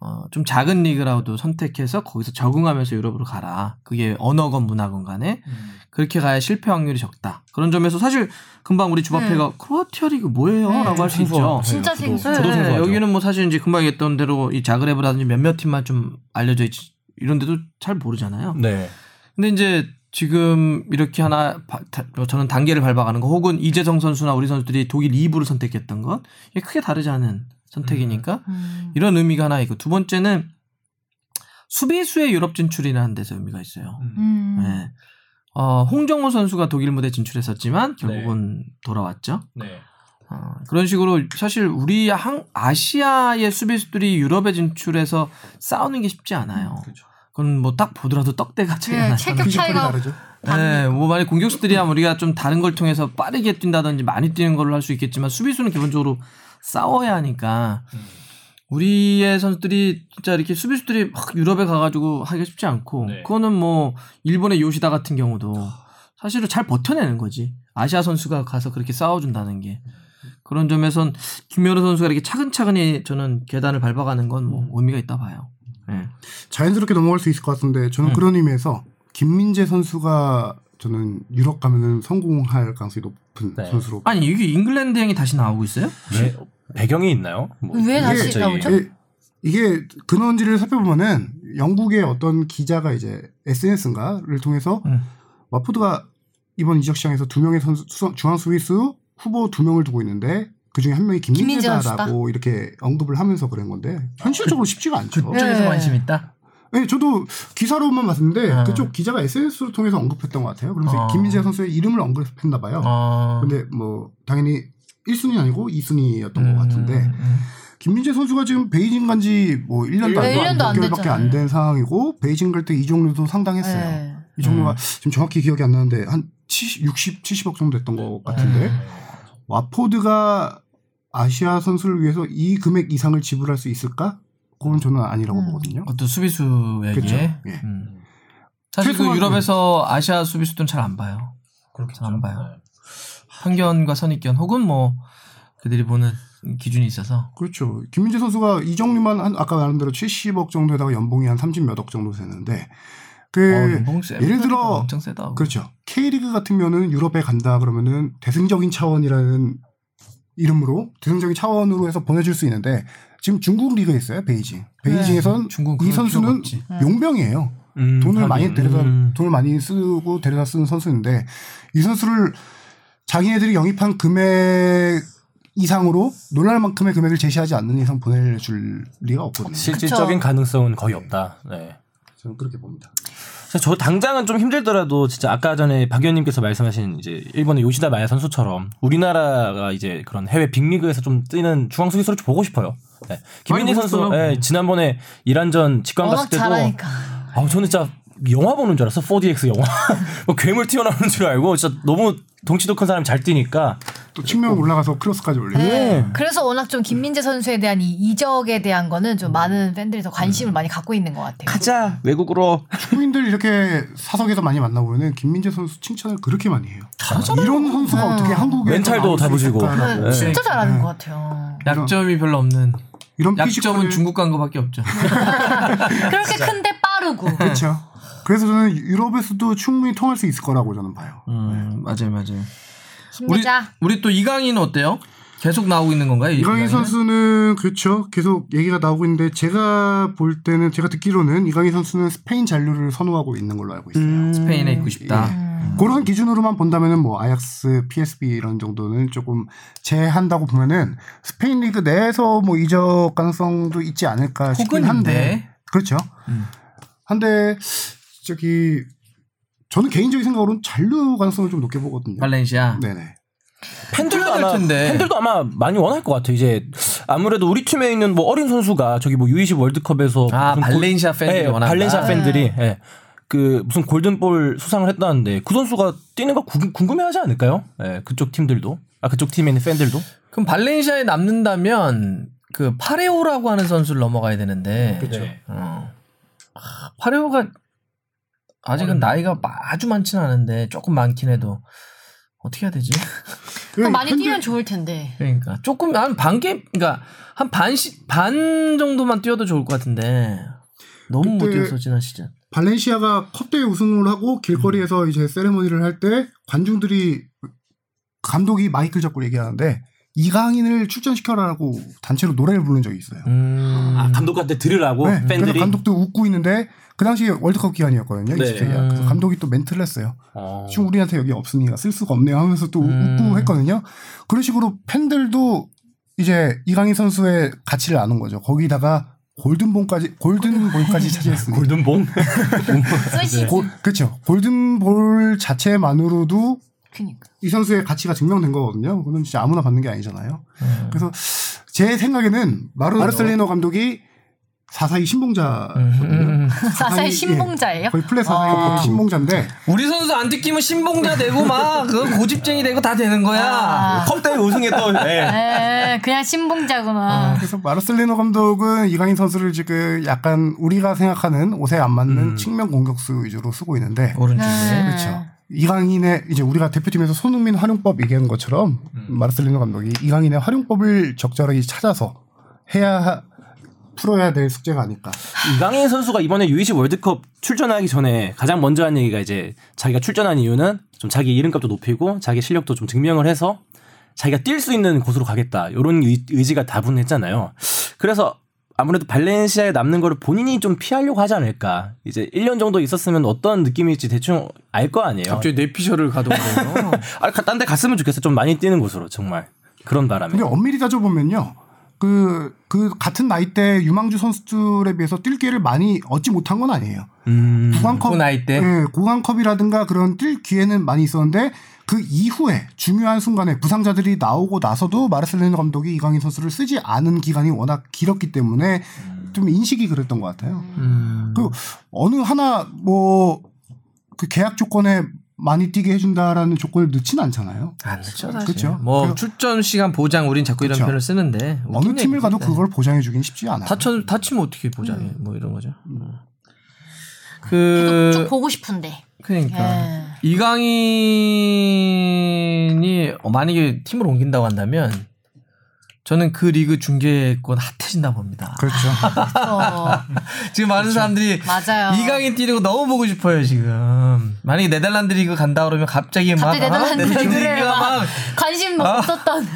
어, 좀 작은 리그라도 선택해서 거기서 적응하면서 유럽으로 가라. 그게 언어건 문화건 간에 그렇게 가야 실패 확률이 적다. 그런 점에서 사실 금방 우리 주바페가 크로아티아 리그 뭐예요? 네. 라고 할수 있죠. 진짜. 저도 네. 여기는 뭐 사실 이제 금방 얘기했던 대로 이 자그레브라든지 몇몇 팀만 좀 알려져 있지 이런 데도 잘 모르잖아요. 네. 근데 이제 지금 이렇게 하나 뭐 저는 단계를 밟아가는 거 혹은 이재성 선수나 우리 선수들이 독일 2부를 선택했던 것 이게 크게 다르지 않은 선택이니까 음. 이런 의미가 하나 있고 두 번째는 수비수의 유럽 진출이라는 데서 의미가 있어요. 음. 네. 어, 홍정호 선수가 독일 무대 진출했었지만 결국은 돌아왔죠. 네. 어, 그런 식으로 사실 우리 한 아시아의 수비수들이 유럽에 진출해서 싸우는 게 쉽지 않아요. 그렇죠. 그건 뭐 딱 보더라도 떡대가 차이가 네, 나요. 체격 차이가 다르죠. 네, 뭐 만약 공격수들이 하면 우리가 좀 다른 걸 통해서 빠르게 뛴다든지 많이 뛰는 걸로 할 수 있겠지만 수비수는 기본적으로 싸워야 하니까 음. 우리의 선수들이 진짜 이렇게 수비수들이 막 유럽에 가가지고 하기가 쉽지 않고 네. 그거는 뭐 일본의 요시다 같은 경우도 사실은 잘 버텨내는 거지 아시아 선수가 가서 그렇게 싸워준다는 게 그런 점에선 김현우 선수가 이렇게 차근차근히 저는 계단을 밟아가는 건 뭐 의미가 있다 봐요. 네. 자연스럽게 넘어갈 수 있을 것 같은데 저는 음. 그런 의미에서 김민재 선수가 저는 유럽 가면은 성공할 가능성이 높은 네. 선수로 아니 이게 잉글랜드 행이 다시 나오고 있어요? 왜 배경이 있나요? 뭐 왜 다시 갑자기- 나오죠? 이게, 이게 근원지를 살펴보면은 영국의 어떤 기자가 이제 SNS인가를 통해서 음. 와포드가 이번 이적 시장에서 두 명의 선수 수- 중앙 수비수 후보 두 명을 두고 있는데 그 중에 한 명이 김민재 김민재다라고 이렇게 언급을 하면서 그런 건데 현실적으로 쉽지가 않죠. 그쪽에서 네. 관심 있다. 네, 저도 기사로만 봤는데 어. 그쪽 기자가 SNS를 통해서 언급했던 것 같아요. 그러면서 어. 김민재 선수의 이름을 언급했나 봐요. 어. 근데 뭐 당연히 1순위 아니고 2순위였던 것 같은데 음. 김민재 선수가 지금 베이징 간지 뭐 1년도 안, 네, 1년도 안 6개월밖에 됐잖아요. 안된 상황이고 베이징 갈 때 이종류도 상당했어요. 네. 이종류가 음. 지금 정확히 기억이 안 나는데 한 70, 60, 70억 정도 됐던 것 같은데 음. 와포드가 아시아 선수를 위해서 이 금액 이상을 지불할 수 있을까? 그건 저는 아니라고 음. 보거든요. 그것도 수비수에게. 그쵸. 예. 음. 사실 그 유럽에서 아시아 수비수들은 잘 안 봐요. 그렇겠죠. 안 봐요. 네. 편견과 선입견 혹은 뭐 그들이 보는 기준이 있어서 그렇죠. 김민재 선수가 이 종류만 한 아까 말한 대로 70억 정도에다가 연봉이 한 30 몇 억 정도 되는데 그 어. 예를 들어 엄청 세다. 그렇죠. K리그 같은 경우는 유럽에 간다 그러면은 대승적인 차원이라는 이름으로 대승적인 차원으로 해서 보내줄 수 있는데 지금 중국 리그에 있어요 베이징. 베이징에선 중국은 이 선수는 없지. 용병이에요. 음, 돈을 하긴. 많이 데려다 음. 돈을 많이 쓰고 데려다 쓰는 선수인데 이 선수를 자기네들이 영입한 금액 이상으로 놀랄 만큼의 금액을 제시하지 않는 이상 보내줄 리가 없거든요. 실질적인 그쵸. 가능성은 거의 없다. 네. 저는 그렇게 봅니다. 저 당장은 좀 힘들더라도 진짜 아까 전에 박 의원님께서 말씀하신 이제 일본의 요시다 마야 선수처럼 우리나라가 이제 그런 해외 빅리그에서 좀 뛰는 중앙 수비수를 좀 보고 싶어요. 네. 많이 선수. 예, 지난번에 이란전 직관 워낙 갔을 때도 잘하니까. 아 저는 진짜 영화 보는 줄 알았어 4DX 영화 뭐 괴물 튀어나오는 줄 알고 진짜 너무 덩치도 큰 사람이 잘 뛰니까 또 측면 올라가서 크로스까지 올리고. 네. 그래서 워낙 좀 김민재 선수에 대한 이 이적에 대한 거는 좀 많은 팬들이 더 관심을 많이 갖고 있는 것 같아요. 가자 외국으로 축구인들 이렇게 사석에서 많이 만나보면은 김민재 선수 칭찬을 그렇게 많이 해요. 이런 선수가 어떻게 한국에 멘탈도 다부지고. 네, 네. 진짜 잘하는 것 같아요. 약점이 별로 없는. 이런 약점은 피지컬을- 중국 간 거밖에 없죠. 그렇게 큰데 빠르고. 그렇죠. 그래서 저는 유럽에서도 충분히 통할 수 있을 거라고 저는 봐요. 음, 맞아요, 맞아요. 우리 힘내자. 우리 또 이강인은 어때요? 계속 나오고 있는 건가요? 이강인? 선수는 그렇죠. 계속 얘기가 나오고 있는데 제가 볼 때는 제가 듣기로는 이강인 선수는 스페인 잔류를 선호하고 있는 걸로 알고 있어요. 스페인에 있고 싶다. 음. 그런 기준으로만 본다면은 뭐 아약스, PSV 이런 정도는 조금 제한다고 보면은 스페인 리그 내에서 뭐 이적 가능성도 있지 않을까 싶긴 한데 혹은인데. 그렇죠. 음. 한데 저기 저는 개인적인 생각으로는 잔류 가능성을 좀 높게 보거든요. 발렌시아. 네네. 팬들도 될 아마 텐데. 팬들도 아마 많이 원할 것 같아요. 이제 아무래도 우리 팀에 있는 뭐 어린 선수가 저기 뭐 U20 월드컵에서 아, 발렌시아 팬들이 예, 원한다. 발렌시아 팬들이 예. 그 무슨 골든볼 수상을 했다는데 그 선수가 뛰는 거 구- 궁금해하지 않을까요? 예, 그쪽 팀들도 아 그쪽 팀에 있는 팬들도 그럼 발렌시아에 남는다면 그 파레오라고 하는 선수를 넘어가야 되는데. 그렇죠. 어. 아, 파레오가 아직은 나이가 아주 많지는 않은데 조금 많긴 해도 어떻게 해야 되지? 그럼 많이 뛰면 좋을 텐데. 그러니까 조금 한 반 개 그러니까 한 반시 반 정도만 뛰어도 좋을 것 같은데 너무 못 뛰었어 지난 시즌. 발렌시아가 컵대회 우승을 하고 길거리에서 이제 세레머니를 할 때 관중들이 감독이 마이크를 잡고 얘기하는데 이강인을 출전시켜라라고 단체로 노래를 부른 적이 있어요. 음. 아 감독한테 들으라고 네, 팬들이 감독도 웃고 있는데 그 당시 월드컵 기간이었거든요. 네. 20세기야. 그래서 음. 감독이 또 멘트를 했어요. 어. 지금 우리한테 여기 없으니까 쓸 수가 없네요 하면서 또 음. 웃고 했거든요. 그런 식으로 팬들도 이제 이강인 선수의 가치를 아는 거죠. 거기다가 골든볼까지 골든볼까지 골든봉 쓰시. 고, 그렇죠. 골든볼 자체만으로도 그니까. 이 선수의 가치가 증명된 거거든요. 그건 진짜 아무나 받는 게 아니잖아요. 음. 그래서 제 생각에는 마르, 마르셀리노 감독이 442 신봉자거든요. 음. 사사의 신봉자예요? 거의 플랫 442 아. 신봉자인데 우리 선수 안 뛰기면 신봉자 되고 막 그 고집쟁이 되고 다 되는 거야. 아. 컵대회 우승했던 예. 에, 그냥 신봉자구만. 그래서 마르셀리노 감독은 이강인 선수를 지금 약간 우리가 생각하는 옷에 안 맞는 음. 측면 공격수 위주로 쓰고 있는데 오른쪽에. 네. 그렇죠. 이강인의 이제 우리가 대표팀에서 손흥민 활용법 얘기하는 것처럼 마르셀리노 감독이 이강인의 활용법을 적절하게 찾아서 해야 풀어야 될 숙제가 아닐까. 이강인 선수가 이번에 U20 월드컵 출전하기 전에 가장 먼저 한 얘기가 이제 자기가 출전한 이유는 좀 자기 이름값도 높이고 자기 실력도 좀 증명을 해서 자기가 뛸 수 있는 곳으로 가겠다. 이런 의, 의지가 다분했잖아요. 그래서 아무래도 발렌시아에 남는 거를 본인이 좀 피하려고 하지 않을까. 이제 1년 정도 있었으면 어떤 느낌일지 대충 알 거 아니에요. 갑자기 뇌피셜을 가동해요. 아, 딴 데 갔으면 좋겠어. 좀 많이 뛰는 곳으로 정말. 그런 바람에. 근데 엄밀히 따져보면요. 그, 그 같은 나이대 유망주 선수들에 비해서 뛸 기회를 많이 얻지 못한 건 아니에요. 음. 구강컵, 그 나이 때? 예, 구강컵이라든가 그런 뛸 기회는 많이 있었는데 그 이후에 중요한 순간에 부상자들이 나오고 나서도 마르셀리노 감독이 이강인 선수를 쓰지 않은 기간이 워낙 길었기 때문에 좀 인식이 그랬던 것 같아요. 음. 그 어느 하나 뭐 그 계약 조건에 많이 뛰게 해준다라는 조건을 넣지는 않잖아요. 안 늦죠 사실. 그쵸. 뭐 그래서- 출전 시간 보장 우린 자꾸 이런 그쵸. 표현을 쓰는데 어느 팀을 가도. 그걸 보장해 주긴 쉽지 않아요. 다쳐 다치면 어떻게 보장해? 뭐 이런 거죠. 계속 그쭉 보고 싶은데. 그러니까 예. 이강인이 만약에 팀을 옮긴다고 한다면 저는 그 리그 중계권 핫해진다 봅니다. 그렇죠. 어, 지금 많은 사람들이 맞아요. 이강인 뛰는 거 너무 보고 싶어요 지금. 만약에 네덜란드 리그 간다 그러면 갑자기 막 갑자기 네덜란드 어? 리그를 리그가 막 막 관심 아. 없었던.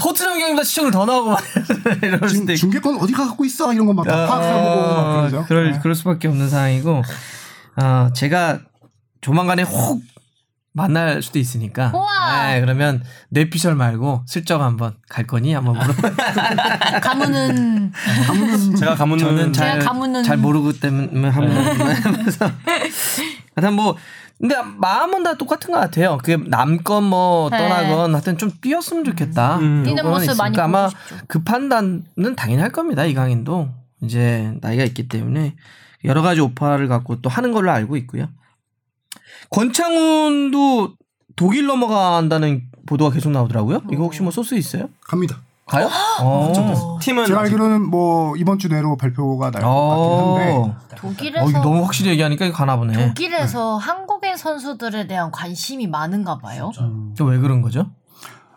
토트넘 경기보다 시청률 더 나오고 막 이럴 수도 지금 있고. 중계권 어디가 갖고 있어 이런 거막 파악해보고 막 그러죠. 그럴 네. 그럴 수밖에 없는 상황이고 어, 제가 조만간에 혹 만날 수도 있으니까. 우와. 네, 그러면 뇌피셜 말고 슬쩍 한번 갈 거니 한번 물어봐. 가문은 제가 가문은 저는 잘, 제가 가문은- 잘 모르고 때문에 한번 그래서 하여튼 뭐 근데 마음은 다 똑같은 것 같아요. 그 남건 뭐 네. 떠나건 하여튼 좀 뛰었으면 좋겠다. 음. 뛰는 요거는 모습 많이 아마 싶죠. 그 판단은 당연히 할 겁니다. 이강인도 이제 나이가 있기 때문에 여러 가지 오파를 갖고 또 하는 걸로 알고 있고요. 권창훈도 독일 넘어간다는 보도가 계속 나오더라고요. 이거 혹시 뭐 소스 있어요? 갑니다. 가요? 어. 팀은 제가 알기로는 뭐 이번 주 내로 발표가 날것 어. 같긴 한데 어, 독일에서 이거 너무 확실히 얘기하니까 이거 가나 보네. 독일에서 한국인 선수들에 대한 관심이 많은가 봐요. 또왜 그런 거죠?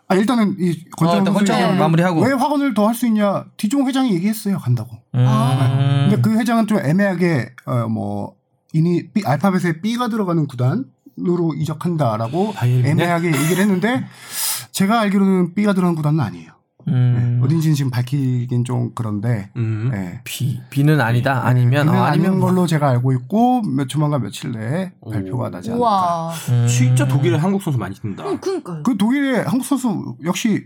아 일단은 이 어, 선수 권정으로 얘기는 마무리하고. 왜 확언을 더 할 수 있냐 디종 회장이 얘기했어요 간다고. 음. 근데 그 회장은 좀 애매하게 어 뭐 이니 B, 알파벳에 B가 들어가는 구단으로 이적한다라고? 애매하게 얘기를 했는데 제가 알기로는 B가 들어간 구단은 아니에요. 음. 네, 어딘지는 지금 밝히긴 좀 그런데 음. 네. B B는 아니다. 아니면 B는 어, 아닌 아니면 뭐. 걸로 제가 알고 있고 몇 조만간 며칠 내에 오. 발표가 나지 않을까. 우와. 음. 진짜 독일에 한국 선수 많이 뛴다. 음, 그니까요. 그 독일의 한국 선수 역시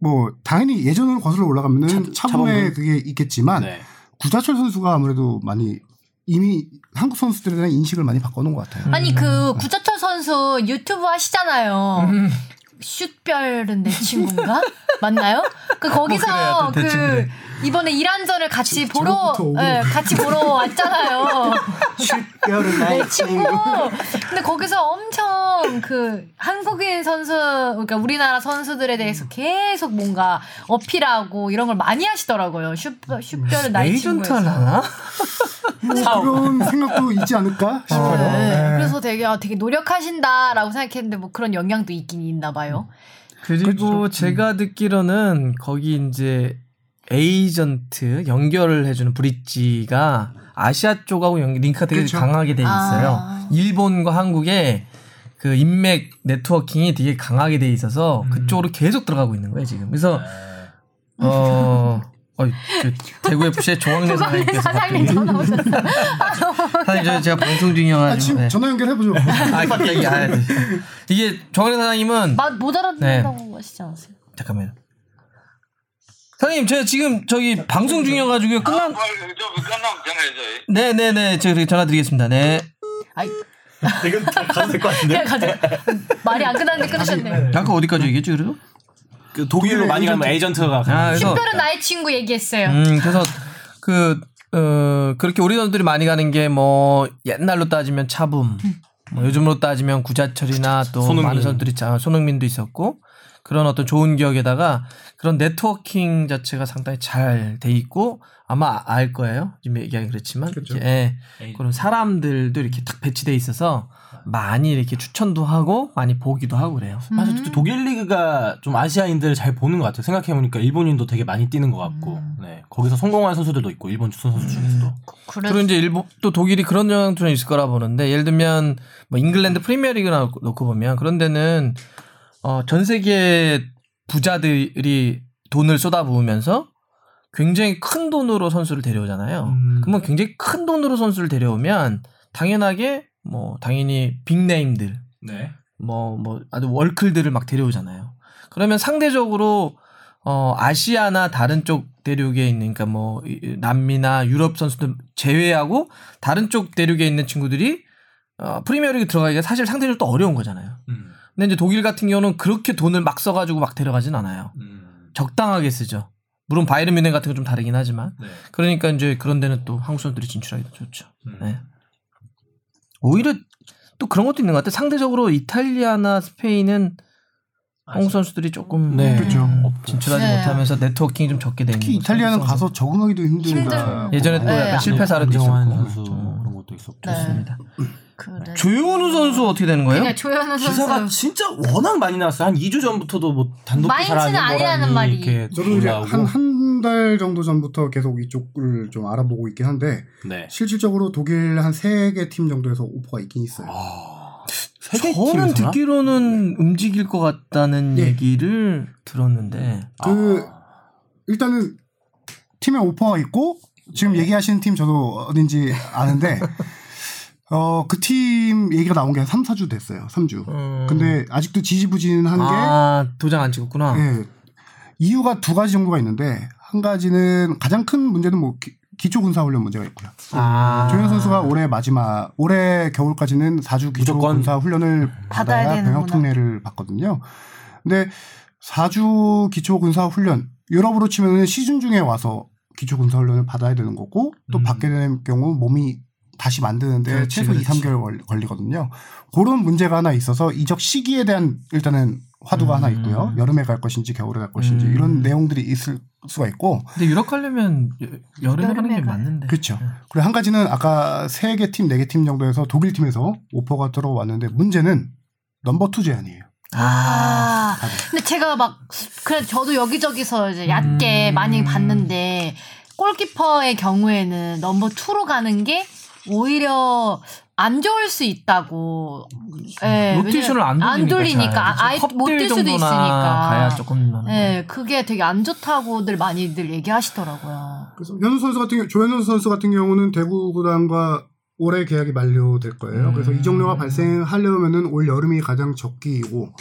뭐 당연히 예전으로 거슬러 올라가면은 차- 차분에 차범근? 그게 있겠지만 네. 구자철 선수가 아무래도 많이 이미 한국 선수들에 대한 인식을 많이 바꿔놓은 것 같아요. 아니 그 구자철 선수 유튜브 하시잖아요. 슛별은 내 친구인가? 맞나요? 그 거기서 그래요. 또 대충 그 그래. 이번에 이란전을 같이 보러. 예, 같이 보러 왔잖아요. 내 친구. 근데 거기서 엄청 그 한국인 선수 그러니까 우리나라 선수들에 대해서 계속 뭔가 어필하고 이런 걸 많이 하시더라고요. 슛 슛별은 나의 에이전트 친구에서. 하나? 그런 생각도 있지 않을까 싶어요. 네. 네. 그래서 되게 아, 되게 노력하신다라고 생각했는데 뭐 그런 영향도 있긴 있나 봐요. 그리고 그렇죠. 제가 듣기로는 거기 이제 에이전트 연결을 해주는 브릿지가 아시아 쪽하고 연- 링크가 되게 그렇죠. 강하게 돼 있어요. 아. 일본과 한국의 그 인맥 네트워킹이 되게 강하게 돼 있어서 음. 그쪽으로 계속 들어가고 있는 거예요 지금. 그래서 네. 어, 어 저, 대구 FC의 조광래 조광래 사장님께서 사장님 전화 오셨어요. 사장님 저 제가 방송 아, 중이어가지고 지금 네. 전화 연결해 보죠. 아 갑자기 아, 네. 이게 조광래 사장님은 마- 못 알아듣는다고 하시지 않았어요? 잠깐만요. 사장님, 제가 지금 저기 방송 중이어가지고 끝난. 아, 전화해줘요. 네네네, 제가 전화 드리겠습니다. 네. 아이 다 가도 될 것 같은데. 그냥 가자. 말이 안 끝났는데 끊으셨네. 아까 어디까지 얘기했지 그래도? 그 독일로 많이 가면 에이전트가 아, 그래서 슛별은 나의 친구 얘기했어요. 음, 그래서 그 어, 그렇게 우리 선수들이 많이 가는 게 뭐 옛날로 따지면 차붐, 뭐 요즘으로 따지면 구자철이나 또 손흥민. 많은 선수들이 자 손흥민도 있었고 그런 어떤 좋은 기억에다가 그런 네트워킹 자체가 상당히 잘 돼 있고 아마 알 거예요. 지금 얘기하기 그렇지만 그렇죠. 예, 그런 사람들도 이렇게 딱 배치돼 있어서 많이 이렇게 추천도 하고 많이 보기도 하고 그래요. 사실 또 독일 리그가 좀 아시아인들을 잘 보는 것 같아요. 생각해 보니까 일본인도 되게 많이 뛰는 것 같고, 네. 거기서 성공한 선수들도 있고, 일본 선수 중에서도. 그래. 그리고 이제 일본 또 독일이 그런 영향 좀 있을 거라 보는데 예를 들면 뭐 잉글랜드 프리미어리그 놓고 놓고 보면 그런 데는 어 전 세계 부자들이 돈을 쏟아부으면서 굉장히 큰 돈으로 선수를 데려오잖아요. 음. 그러면 굉장히 큰 돈으로 선수를 데려오면 당연하게 뭐 당연히 빅네임들 네. 뭐, 뭐, 아주 월클들을 막 데려오잖아요. 그러면 상대적으로, 어, 아시아나 다른 쪽 대륙에 있는, 그러니까 뭐, 이- 남미나 유럽 선수들 제외하고 다른 쪽 대륙에 있는 친구들이, 어, 프리미어리그 들어가기가 사실 상대적으로 또 어려운 거잖아요. 음. 근데 이제 독일 같은 경우는 그렇게 돈을 막 써가지고 막 데려가진 않아요. 음. 적당하게 쓰죠. 물론 바이에른 뮌헨 같은 건 좀 다르긴 하지만. 네. 그러니까 이제 그런 데는 또 한국 선수들이 진출하기도 좋죠. 음. 네. 오히려 또 그런 것도 있는 것 같아요. 상대적으로 이탈리아나 스페인은 한국 선수들이 조금 네. 그렇죠. 진출하지 네. 못하면서 네트워킹이 좀 적게 되는 특히. 이탈리아는. 가서 적응하기도 힘들다. 힘들- 예전에 또 네. 약간 실패 사례도 안정환 있었고 선수 음, 그런 것도 있었고. 네. 좋습니다. 그래. 조용훈 선수 어떻게 되는 거예요? 그냥 조현우 기사가 선수 진짜 워낙 많이 나왔어요. 한 2주 전부터도 뭐 단독 기사라는 아니라는 말이. 이렇게 저도 이제 올라오고. 한한 달 정도 전부터 계속 이쪽을 좀 알아보고 있긴 한데 네. 실질적으로 독일 한 세 개 팀 정도에서 오퍼가 있긴 있어요. 아, 저는 팀에서나? 듣기로는 움직일 것 같다는 예. 얘기를 들었는데 그 아. 일단은 팀에 오퍼가 있고 지금 얘기하시는 팀 저도 어딘지 아는데 어 그 팀 얘기가 나온 게한 3, 4주 됐어요. 3주. 음. 근데 아직도 지지부진한 게아 도장 안 찍었구나. 예, 이유가 두 가지 정도가 있는데 한 가지는 가장 큰 문제는 뭐 기, 초 군사 훈련 문제가 있고요. 아. 조현 선수가 올해 마지막 올해 겨울까지는 4주 기초 무조건 군사 훈련을 받아야 받아야 병역. 특례를 받거든요. 근데 4주 기초 군사 훈련 유럽으로 치면은 시즌 중에 와서 기초 군사 훈련을 받아야 되는 거고 또 음. 받게 되는 경우 몸이 다시 만드는데 그렇지, 최소 2, 그렇지. 3개월 걸리거든요. 그런 문제가 하나 있어서 이적 시기에 대한 일단은 화두가 하나 있고요. 여름에 갈 것인지 겨울에 갈 것인지 이런 내용들이 있을 수가 있고 근데 유럽 가려면 여- 여름에 가는 게 여름에. 맞는데. 그렇죠. 그리고 한 가지는 아까 세 개 팀, 네 개 팀 정도에서 독일 팀에서 오퍼가 들어왔는데 문제는 number two 제안이에요. 아. 근데 제가 막 그래 저도 여기저기서 이제 얕게 음. 많이 봤는데 골키퍼의 경우에는 number two로 가는 게 오히려 안 좋을 수 있다고. 예, 로테이션을 안 돌리니까. 안 돌리니까 잘. 아예 그쵸? 못뛸 컵대회 수도 정도나 있으니까. 가야 조금. 예, 그게 되게 안 좋다고들 많이들 얘기하시더라고요. 그래서 현우 선수 같은 경우, 조현우 선수 같은 경우는 대구 구단과 올해 계약이 만료될 거예요. 그래서 음. 이 종료가 발생하려면은 올 여름이 가장 적기이고,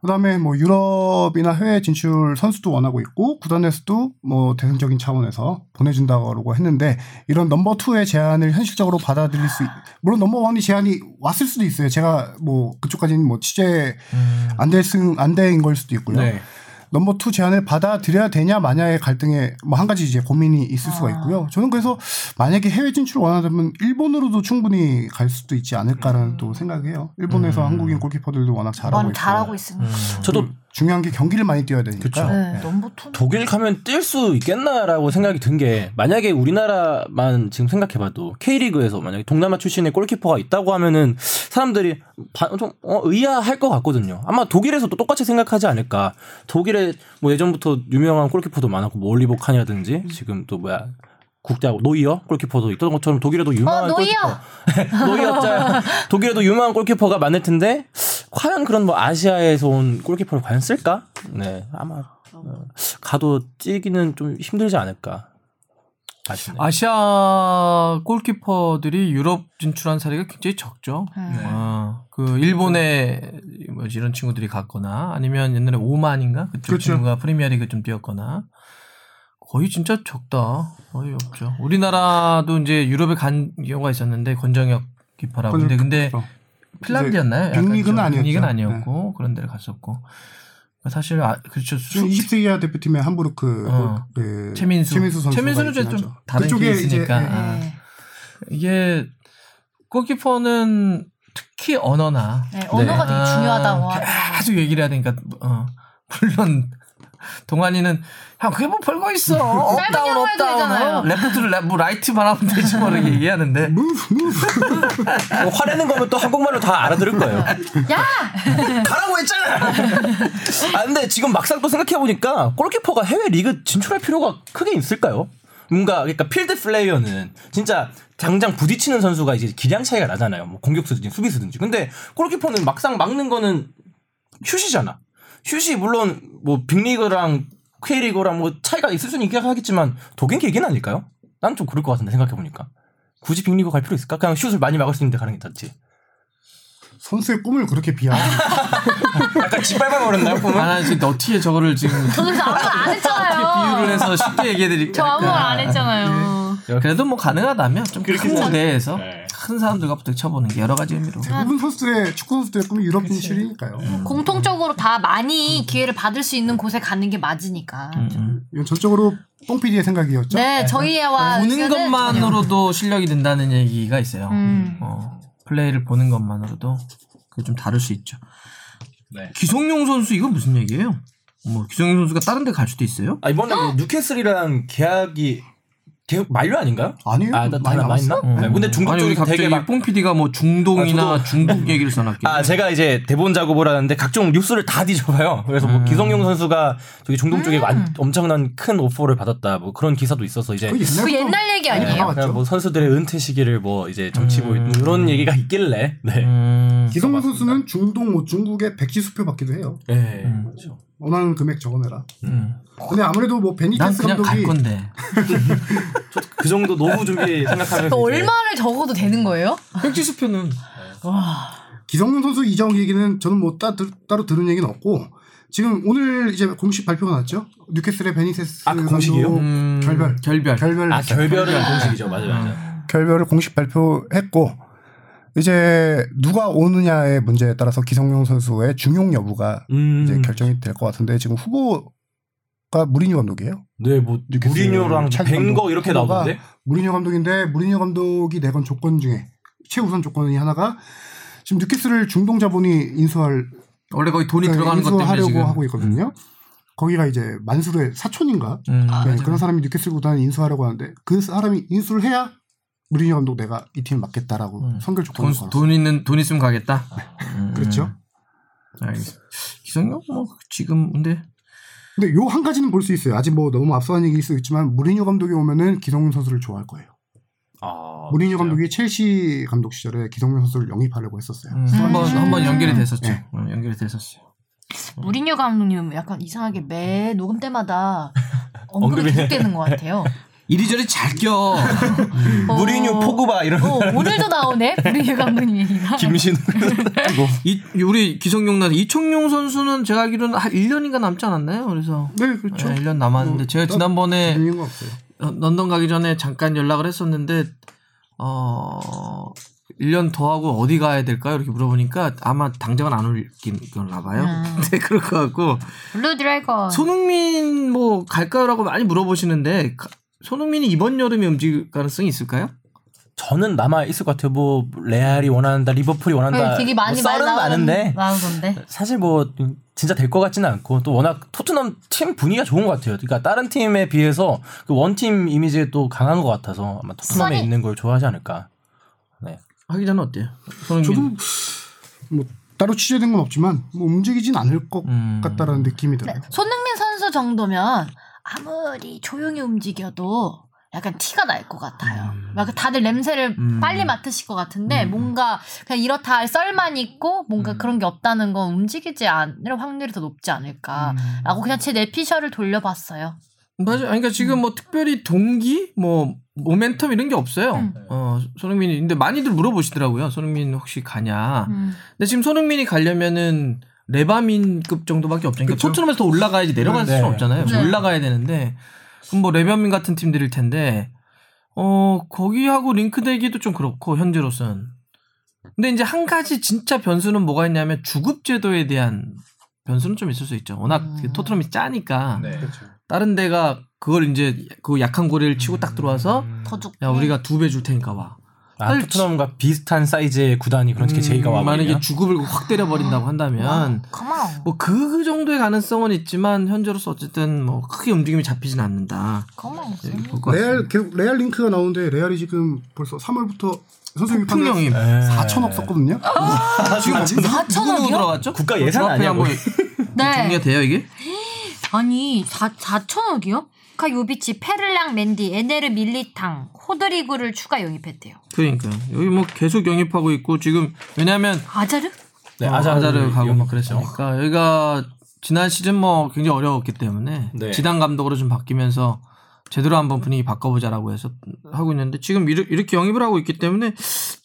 그다음에 뭐 유럽이나 해외 진출 선수도 원하고 있고 구단에서도 뭐 대승적인 차원에서 보내준다고 했는데 이런 number two의 제안을 현실적으로 받아들일 수 있, 물론 넘버 원이 제안이 왔을 수도 있어요. 제가 뭐 그쪽까지는 뭐 취재 음. 안될안 대인 걸 수도 있고요. 네. number two 제안을 받아들여야 되냐 마냐의 갈등에 뭐 한 가지 이제 고민이 있을 수가 있고요. 저는 그래서 만약에 해외 진출을 원하다면 일본으로도 충분히 갈 수도 있지 않을까라는 또 생각해요. 일본에서 음. 한국인 골키퍼들도 워낙 잘하고 많이 있고 잘하고. 음. 저도 중요한 게 경기를 많이 뛰어야 되니까. 그쵸. 네, 투. 독일 가면 뛸 수 있겠나라고 생각이 든 게 만약에 우리나라만 지금 생각해봐도 K리그에서 만약에 동남아 출신의 골키퍼가 있다고 하면은 사람들이 바- 좀 어, 의아할 것 같거든요. 아마 독일에서도 똑같이 생각하지 않을까. 독일에 뭐 예전부터 유명한 골키퍼도 많았고 뭐 올리버 칸이라든지 지금 또 뭐야 국대하고 노이어 골키퍼도 있던 것처럼 독일에도 유명한 어, 노이어! 골키퍼 노이어자 독일에도 유명한 골키퍼가 많을 텐데 과연 그런 뭐 아시아에서 온 골키퍼를 과연 쓸까? 네 아마 어, 가도 뛰기는 좀 힘들지 않을까. 아쉽네요. 아시아 골키퍼들이 유럽 진출한 사례가 굉장히 적죠. 네. 어, 그 일본에 뭐지 이런 친구들이 갔거나 아니면 옛날에 오만인가 그쪽 그렇죠. 친구가 프리미어리그 좀 뛰었거나 거의 진짜 적다. 거의 없죠. 우리나라도 이제 유럽에 간 경우가 있었는데 권정혁 키퍼라고. 근데 근데 약간 빅리그는 좀 아니었죠. 빅리그는 아니었고 그런 데를 갔었고 사실 아, 그렇죠. 지금 수- 20세 이하 대표팀의 함부르크 어. 그 최민수. 최민수 선수가 최민수는 좀 하죠. 다른 케이스니까. 이제 아. 네. 이게 골키퍼는 특히 언어나 네, 언어가 되게 아, 중요하다고 하더라고요. 계속 얘기를 해야 되니까 어, 물론 동환이는 형 그게 뭐 별거 있어 up down. Up down 레프트를 레, 뭐 라이트 말하면 되지 뭐 이렇게 얘기하는데 뭐 화내는 거면 또 한국말로 다 알아들을 거예요. 야! 가라고 했잖아. 아 근데 지금 막상 또 생각해 보니까 골키퍼가 해외 리그 진출할 필요가 크게 있을까요? 뭔가 그러니까 필드 플레이어는 진짜 당장 부딪히는 선수가 이제 기량 차이가 나잖아요. 뭐 공격수든지 수비수든지. 근데 골키퍼는 막상 막는 거는 슛이잖아. 슛이 물론 뭐 빅리그랑 K리그랑 뭐 차이가 있을 수는 있긴 하겠지만 독일 계기는 아닐까요? 난 좀 그럴 것 같은데 생각해 보니까. 굳이 빅리그 갈 필요 있을까? 그냥 슛을 많이 막을 수 있는데 가는 게 낫지. 선수의 꿈을 그렇게 비하. 약간 짓밟아 버렸나요, 꿈을? 아, 나 지금 어떻게 저거를 지금 저도 아무 말안 했잖아요. 비유를 해서 쉽게 얘기해 드릴까 저 아무 말 안 했잖아요. 그래도 뭐 가능하다면 좀 큰 무대에서 네. 큰 사람들과 부딪혀보는 게 여러 가지 의미로 대부분 선수들의 축구 선수들의 꿈이 유럽 진출이니까요. 공통적으로 다 많이 기회를 받을 수 있는 곳에 가는 게 맞으니까. 음. 이건 전적으로 뽕PD의 생각이었죠. 네, 저희와 보는 의견은 것만으로도 실력이 된다는 얘기가 있어요. 음. 어, 플레이를 보는 것만으로도 그게 좀 다를 수 있죠. 네. 기성용 선수 이건 무슨 얘기예요? 뭐 기성용 선수가 다른 데 갈 수도 있어요? 아 이번에 뭐 뉴캐슬이랑 계약이 계약 만료 아닌가요? 아니에요. 아, 나, 많이 남았어. 있나? 네, 근데 중국 아니, 여기 쪽에서 갑자기 되게 막뽕 PD가 뭐 중동이나 아, 저도- 중국 얘기를 써놨길래. 아, 제가 이제 대본 작업을 하는데 각종 뉴스를 다 뒤져봐요. 그래서 뭐 기성용 선수가 저기 중동 쪽에 완- 엄청난 큰 오퍼를 받았다. 뭐 그런 기사도 있어서 이제 그 그 옛날 얘기 아니에요? 맞죠. 그냥 뭐 선수들의 은퇴 시기를 뭐 이제 정치 보이 이런 얘기가 있길래 네. 음, 기성용 선수는 중동 뭐 중국의 백지 수표 받기도 해요. 네. 음. 그렇죠. 원하는 금액 적어내라. 음. 근데 아무래도 뭐난 베니테스 그냥 갈 감독이 건데. 그 정도 노후 준비 생각하면서 그 이제 얼마를 적어도 되는 거예요? 백지수표는 기성용 선수 이적 얘기는 저는 뭐 따, 들- 따로 들은 얘기는 없고 지금 오늘 이제 공식 발표가 났죠. 뉴캐슬의 베니테스 아, 그 공식이에요? 감독 음, 결별. 결별. 결별 아 결별은 공식이죠. 맞아요. 맞아요. 결별을 공식 발표했고 이제 누가 오느냐의 문제에 따라서 기성용 선수의 중용 여부가 음. 이제 결정이 될 것 같은데 지금 후보 가 무리뉴 감독이에요. 네, 뭐 무리뉴랑 벵거 감독 이렇게 나오던데. 무리뉴 감독인데 무리뉴 감독이 내건 조건 중에 최우선 조건이 하나가 지금 뉴캐슬을 중동 자본이 인수할 원래 거기 돈이 들어가는 것 때문에 인수하려고 지금 하고 있거든요. 거기가 이제 만수르의 사촌인가 음, 네, 맞아요. 그런 사람이 뉴캐슬 구단에 인수하려고 하는데 그 사람이 인수를 해야 무리뉴 감독 내가 이 팀을 맡겠다라고 음. 선결 돈, 조건을 걸었어요. 돈 있는 돈 있으면 가겠다. 음, 그렇죠. 알겠습니다. 기성용 뭐 지금 근데 근데 요 한 가지는 볼 수 있어요. 아직 뭐 너무 앞서간 얘기일 수 있지만 무리뉴 감독이 오면은 기성용 선수를 좋아할 거예요. 아, 무리뉴 진짜요? 감독이 첼시 감독 시절에 기성용 선수를 영입하려고 했었어요. 음, 한번 한번 연결이 됐었죠. 네. 어, 연결이 됐었어요. 무리뉴 감독님 약간 이상하게 매 녹음 때마다 언급이- 계속되는 것 같아요. 이리저리 잘 껴. 무리뉴 어, 포그바 이런 어, 오늘도 나오네 무리뉴 감독님 얘기가. 김신우 이 우리 기성용 나 이청용 선수는 제가 알기로는 한 1년인가 남지 않았나요? 그래서 네, 그렇죠. 네, 1년 남았는데 제가 지난번에 재밌는 거 없어요. 어, 런던 가기 전에 잠깐 연락을 했었는데 어 1년 더 하고 어디 가야 될까요? 이렇게 물어보니까 아마 당장은 안 올 건가 봐요. 음. 네, 그럴 것 같고 Blue Dragon. 손흥민 뭐 갈까요라고 많이 물어보시는데 가- 손흥민이 이번 여름에 움직일 가능성이 있을까요? 저는 남아 있을 것 같아요. 뭐 레알이 원한다, 리버풀이 원한다. 되게 많이 뭐말 썰은 나오는 많은데 나오던데. 사실 뭐 진짜 될 것 같지는 않고 또 워낙 토트넘 팀 분위기가 좋은 것 같아요. 그러니까 다른 팀에 비해서 그 원팀 이미지에 또 강한 것 같아서 아마 토트넘에 선이- 있는 걸 좋아하지 않을까. 네. 하기 전에 어때요? 손흥민 저도 뭐 따로 취재된 건 없지만 뭐 움직이진 않을 것 음. 같다라는 느낌이 들어요. 네, 손흥민 선수 정도면 아무리 조용히 움직여도 약간 티가 날 것 같아요. 막 다들 냄새를 음. 빨리 맡으실 것 같은데 뭔가 그냥 이렇다 할 썰만 있고 뭔가 음. 그런 게 없다는 건 움직이지 않을 확률이 더 높지 않을까라고 그냥 제 내피셜을 돌려봤어요. 맞아요. 그러니까 지금 뭐 특별히 동기, 뭐 모멘텀 이런 게 없어요. 음. 어 손흥민이 근데 많이들 물어보시더라고요. 손흥민 혹시 가냐? 음. 근데 지금 손흥민이 가려면은 레바뮌급 정도밖에 없잖아요. 그러니까 그쵸? 토트넘에서 더 올라가야지 내려갈 네. 수는 없잖아요. 네. 올라가야 되는데 그럼 뭐 레바뮌 같은 팀들일 텐데 어 거기하고 링크되기도 좀 그렇고 현재로서는. 근데 이제 한 가지 진짜 변수는 뭐가 있냐면 주급 제도에 대한 변수는 좀 있을 수 있죠. 워낙 음. 토트넘이 짜니까 그렇죠. 다른 데가 그걸 이제 그 약한 고리를 치고 딱 들어와서 더 죽. 야 우리가 두 배 줄 테니까 와. 아, 토트넘과 비슷한 사이즈의 구단이 그렇게 음, 제의가 와버리면 만약에 주급을 확 때려버린다고 한다면 come on. 뭐그 정도의 가능성은 있지만 현재로서 어쨌든 뭐 크게 움직임이 잡히진 않는다. 볼것 레알. 계속 레알 링크가 나오는데 레알이 지금 벌써 3월부터 선수. 네. 4천억 썼거든요. 지금 누구 누구 4천억이요? 들어갔죠? 국가 예산 아니야, 한번 네. 정리가 돼요 이게? 아니 4, 4천억이요? 카 요비치, 페를랑 맨디, 에네르 밀리탕, 호드리구를 추가 영입했대요. 그러니까 여기 뭐 계속 영입하고 있고 지금 왜냐하면 아자르? 네, 어, 아자르 아자르 가고 막 영입했죠. 그랬으니까 여기가 지난 시즌 뭐 굉장히 어려웠기 때문에 네. 지단 감독으로 좀 바뀌면서 제대로 한번 분위기 바꿔보자라고 해서 하고 있는데 지금 이르- 이렇게 영입을 하고 있기 때문에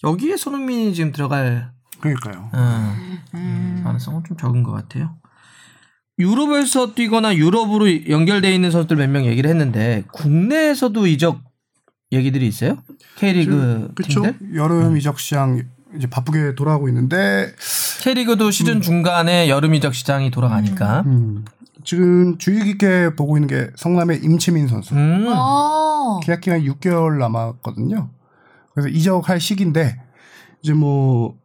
여기에 손흥민이 지금 들어갈 그러니까요. 음, 가능성은 좀 적은 것 같아요. 유럽에서 뛰거나 유럽으로 연결돼 있는 선수들 몇 명 얘기를 했는데 국내에서도 이적 얘기들이 있어요? K리그 그렇죠. 팀들? 여름 이적 시장 이제 바쁘게 돌아가고 있는데 K리그도 시즌 중간에 여름 이적 시장이 돌아가니까. 음, 지금 주의 깊게 보고 있는 게 성남의 임채민 선수. 음. 어. 계약 기간 6개월 남았거든요. 그래서 이적할 시기인데 이제 뭐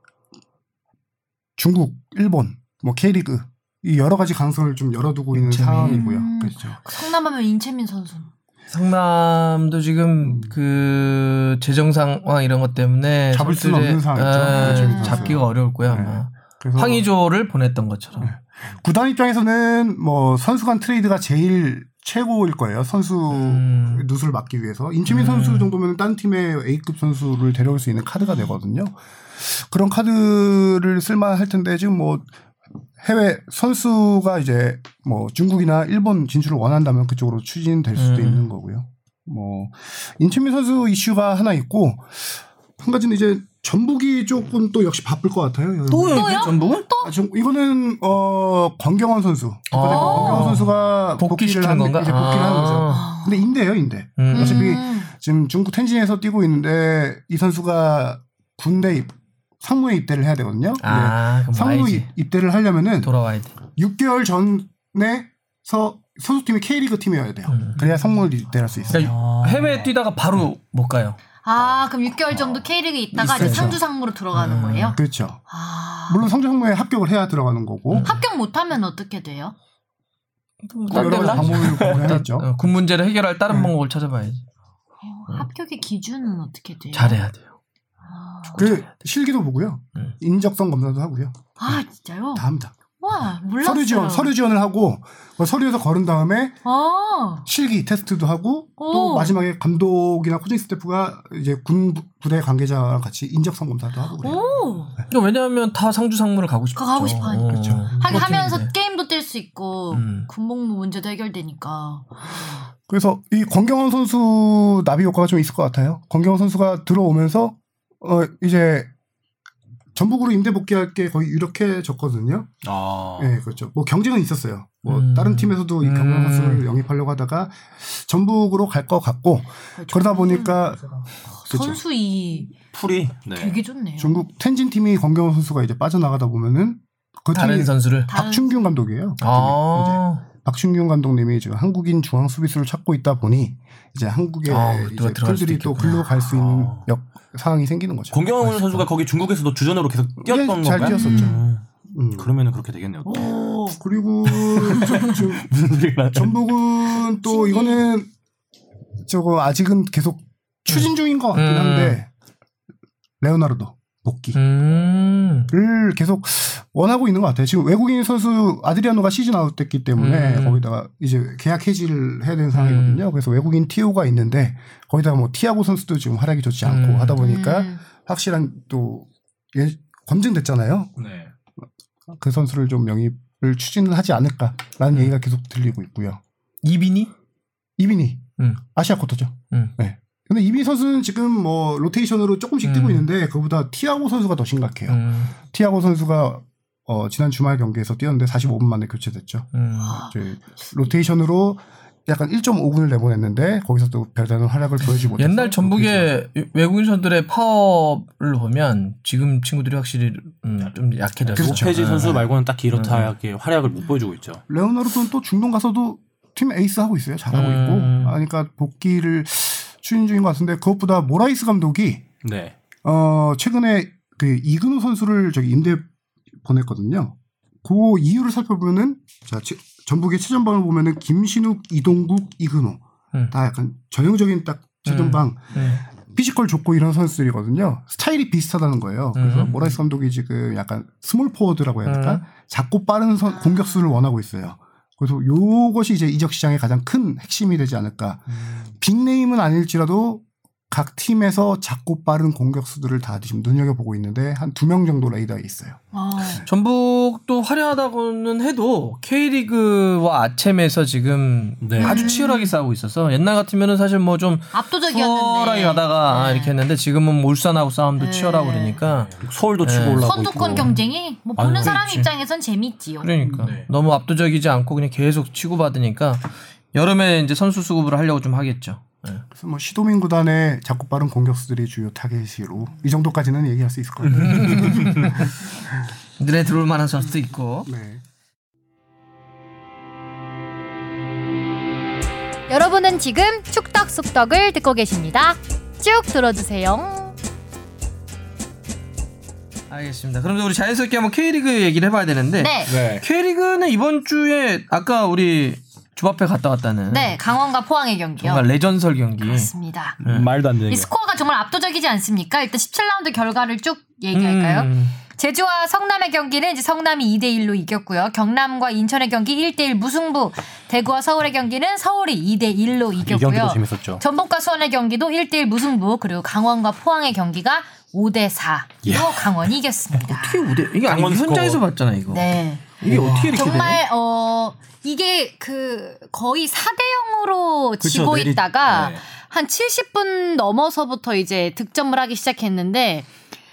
중국, 일본, 뭐 K리그 이 여러 가지 가능성을 좀 열어두고 있는 임채민. 상황이고요. 음. 그렇죠. 성남하면 인채민 선수. 성남도 지금 그 재정 상황 이런 것 때문에 잡을 선수들의, 없는 상황이죠. 에, 임채민 선수가. 잡기가 어려울 거야 네. 아마. 황의조를 보냈던 것처럼. 네. 구단 입장에서는 뭐 선수 간 트레이드가 제일 최고일 거예요. 선수 음. 누수를 막기 위해서. 임채민 음. 선수 정도면 딴 팀의 A급 선수를 데려올 수 있는 카드가 되거든요. 그런 카드를 쓸만할 텐데 지금 뭐 해외 선수가 이제 뭐 중국이나 일본 진출을 원한다면 그쪽으로 추진될 수도 음. 있는 거고요. 뭐 임채민 선수 이슈가 하나 있고 한 가지는 이제 전북이 조금 또 역시 바쁠 것 같아요. 또 또요? 전북은? 아, 좀 이거는 어 권경원 선수. 이번에 아. 권경원 선수가 복귀를 한 건가? 이제 복귀를 하는 거죠. 아. 근데 인대요, 인대. 음. 어차피 음. 지금 중국 텐진에서 뛰고 있는데 이 선수가 군대 입, 상무에 입대를 해야 되거든요. 아, 그럼 근데 상무 와야지. 입- 입대를 하려면은 돌아와야 돼. 6개월 전에서 소속팀이 K리그 팀이어야 돼요. 음. 그래야 상무를 입대할 수 있어요. 그러니까 해외에 뛰다가 바로 못 가요. 아 그럼 6개월 정도 K리그 있다가 이제. 상주 상무로 들어가는 음. 거예요? 그렇죠. 아 물론 성적에 합격을 해야 들어가는 거고 합격 못하면 어떻게 돼요? 뭐 여러 가지 방법을 고려해야죠. 어, 군 문제를 해결할 다른 방법을 찾아봐야지. 어, 합격의 기준은 어떻게 돼요? 잘해야 돼요. 아, 그 실기도 보고요. 음. 인적성 검사도 하고요. 아, 진짜요? 다 합니다. 와 몰랐어요. 서류 지원, 서류 지원을 하고 그 서류에서 거른 다음에 아, 실기 테스트도 하고 또 오. 마지막에 감독이나 코칭 스태프가 이제 군 부- 부대 관계자랑 같이 인적성 검사도 하고 그래요. 오. 그러니까 왜냐하면 다 상주 상무를 가고 싶죠. 가고 싶어 하니까. 그렇죠. 하긴 하면서. 게임도 뛸 수 있고 음. 군복무 문제도 해결되니까. 그래서 이 권경원 선수 나비 효과가 좀 있을 것 같아요. 권경원 선수가 들어오면서 어 이제 전북으로 임대 복귀할 게 거의 유력해졌거든요. 아. 예, 그렇죠. 뭐 경쟁은 있었어요. 뭐 음. 다른 팀에서도 이 경경 음. 선수를 영입하려고 하다가 전북으로 갈 것 같고 그러다 보니까 그렇죠. 선수 이 풀이. 네. 되게 좋네요. 중국 텐진 팀이 권경원 선수가 이제 빠져나가다 보면은 그 다른 선수를. 박춘균 감독이에요. 그 아. 박춘균 감독님이 지금 한국인 중앙 수비수를 찾고 있다 보니 이제 한국의 아, 이제 풀들이 또. 글로 갈 수 있는 아. 역 상황이 생기는 거죠. 공경원 선수가 거기 중국에서도 주전으로 계속 뛰었던 예, 잘 건가요? 뛰었었죠. 음. 음. 그러면은 그렇게 되겠네요. 또. 오. 그리고 전북은 또 이거는 저거 아직은 계속 추진 중인 것 같긴 음. 한데 레오나르도 복귀를 음. 계속 원하고 있는 것 같아요. 지금 외국인 선수 아드리아노가 시즌 아웃됐기 때문에 음. 거기다가 이제 계약 해지를 해야 되는 상황이거든요. 그래서 외국인 티오가 있는데 거기다가 뭐 티아고 선수도 지금 활약이 좋지 않고 음. 하다 보니까 음. 확실한 또 예, 검증됐잖아요. 네. 그 선수를 좀 영입을 추진을 하지 않을까라는 음. 얘기가 계속 들리고 있고요. 이빈이? 이빈이 음. 아시아 쿼터죠. 음. 네. 근데 이빈 선수는 지금 뭐 로테이션으로 조금씩 뛰고 음. 있는데 그보다 티아고 선수가 더 심각해요. 음. 티아고 선수가 어, 지난 주말 경기에서 뛰었는데 45분 만에 교체됐죠. 음. 로테이션으로 약간 1.5분을 내보냈는데 거기서 또 별다른 활약을 보여주지 못해서 옛날 전북의 외국인 선들의 파워를 보면 지금 친구들이 확실히 음, 좀 약해졌어. 그렇죠. 로페즈 선수 네. 말고는 딱히 이렇다하게 활약을 못 보여주고 있죠. 레오나르도는 또 중동 가서도 팀 에이스 하고 있어요. 잘하고 음. 있고. 아, 그러니까 복귀를 추진 중인 것 같은데 그것보다 모라이스 감독이 네. 어, 최근에 그 이근호 선수를 저기 임대 보냈거든요. 그 이유를 살펴보면은 자, 치- 전북의 최전방을 보면은 김신욱, 이동국, 이근호 음. 다 약간 전형적인 딱 최전방 음. 피지컬 좋고 이런 선수들이거든요. 스타일이 비슷하다는 거예요. 그래서 음. 모라이스 감독이 지금 약간 small forward라고 해야 될까? 음. 작고 빠른 선- 공격수를 원하고 있어요. 그래서 요것이 이제 이적 시장의 가장 큰 핵심이 되지 않을까. big name은 아닐지라도 각 팀에서 작고 빠른 공격수들을 다 지금 눈여겨보고 있는데 한 두 명 정도 레이더에 있어요. 아, 전북도 화려하다고는 해도 K리그와 아챔에서 지금 네. 아주 치열하게 싸우고 있어서 옛날 같으면은 사실 뭐좀 수월하게 압도적이었는데. 가다가 네. 이렇게 했는데 지금은 뭐 울산하고 싸움도 네. 치열하고 그러니까 서울도 네. 치고 올라오고 선두권. 경쟁이 뭐 보는 아유, 사람 그렇지. 입장에선 재밌지요. 그러니까 네. 너무 압도적이지 않고 그냥 계속 치고받으니까 여름에 이제 선수 수급을 하려고 좀 하겠죠. 네. 그래서 뭐 시도민 구단의 작고 빠른 공격수들이 주요 타겟이로 이 정도까지는 얘기할 수 있을 것 같아요. 눈에 들어올 만한 선수도 있고. 네. 여러분은 지금 축덕 속덕을 듣고 계십니다. 쭉 들어주세요. 알겠습니다. 그럼 우리 자연스럽게 한번 K리그 얘기를 해봐야 되는데 네. 네. K리그는 이번 주에 아까 우리 주바페 갔다 왔다는 네, 강원과 포항의 경기요. 정말 레전설 경기. 그렇습니다. 네. 말도 안 되는 이 게. 스코어가 정말 압도적이지 않습니까? 일단 17라운드 결과를 쭉 얘기할까요? 음. 제주와 성남의 경기는 이제 성남이 2대 1로 이겼고요. 경남과 인천의 경기 1대 1 무승부. 대구와 서울의 경기는 서울이 2대 1로 이 경기도 이겼고요. 재밌었죠. 전북과 수원의 경기도 1대 1 무승부. 그리고 강원과 포항의 경기가 5대 4로 강원이 이겼습니다. 어떻게 우대 이게 아니 현장에서 스코어. 봤잖아 이거. 네. 이게 어떻게 이렇게 정말 어 이게 그 거의 4대 0으로 그쵸, 지고 내리- 있다가 네. 한 70분 넘어서부터 이제 득점을 하기 시작했는데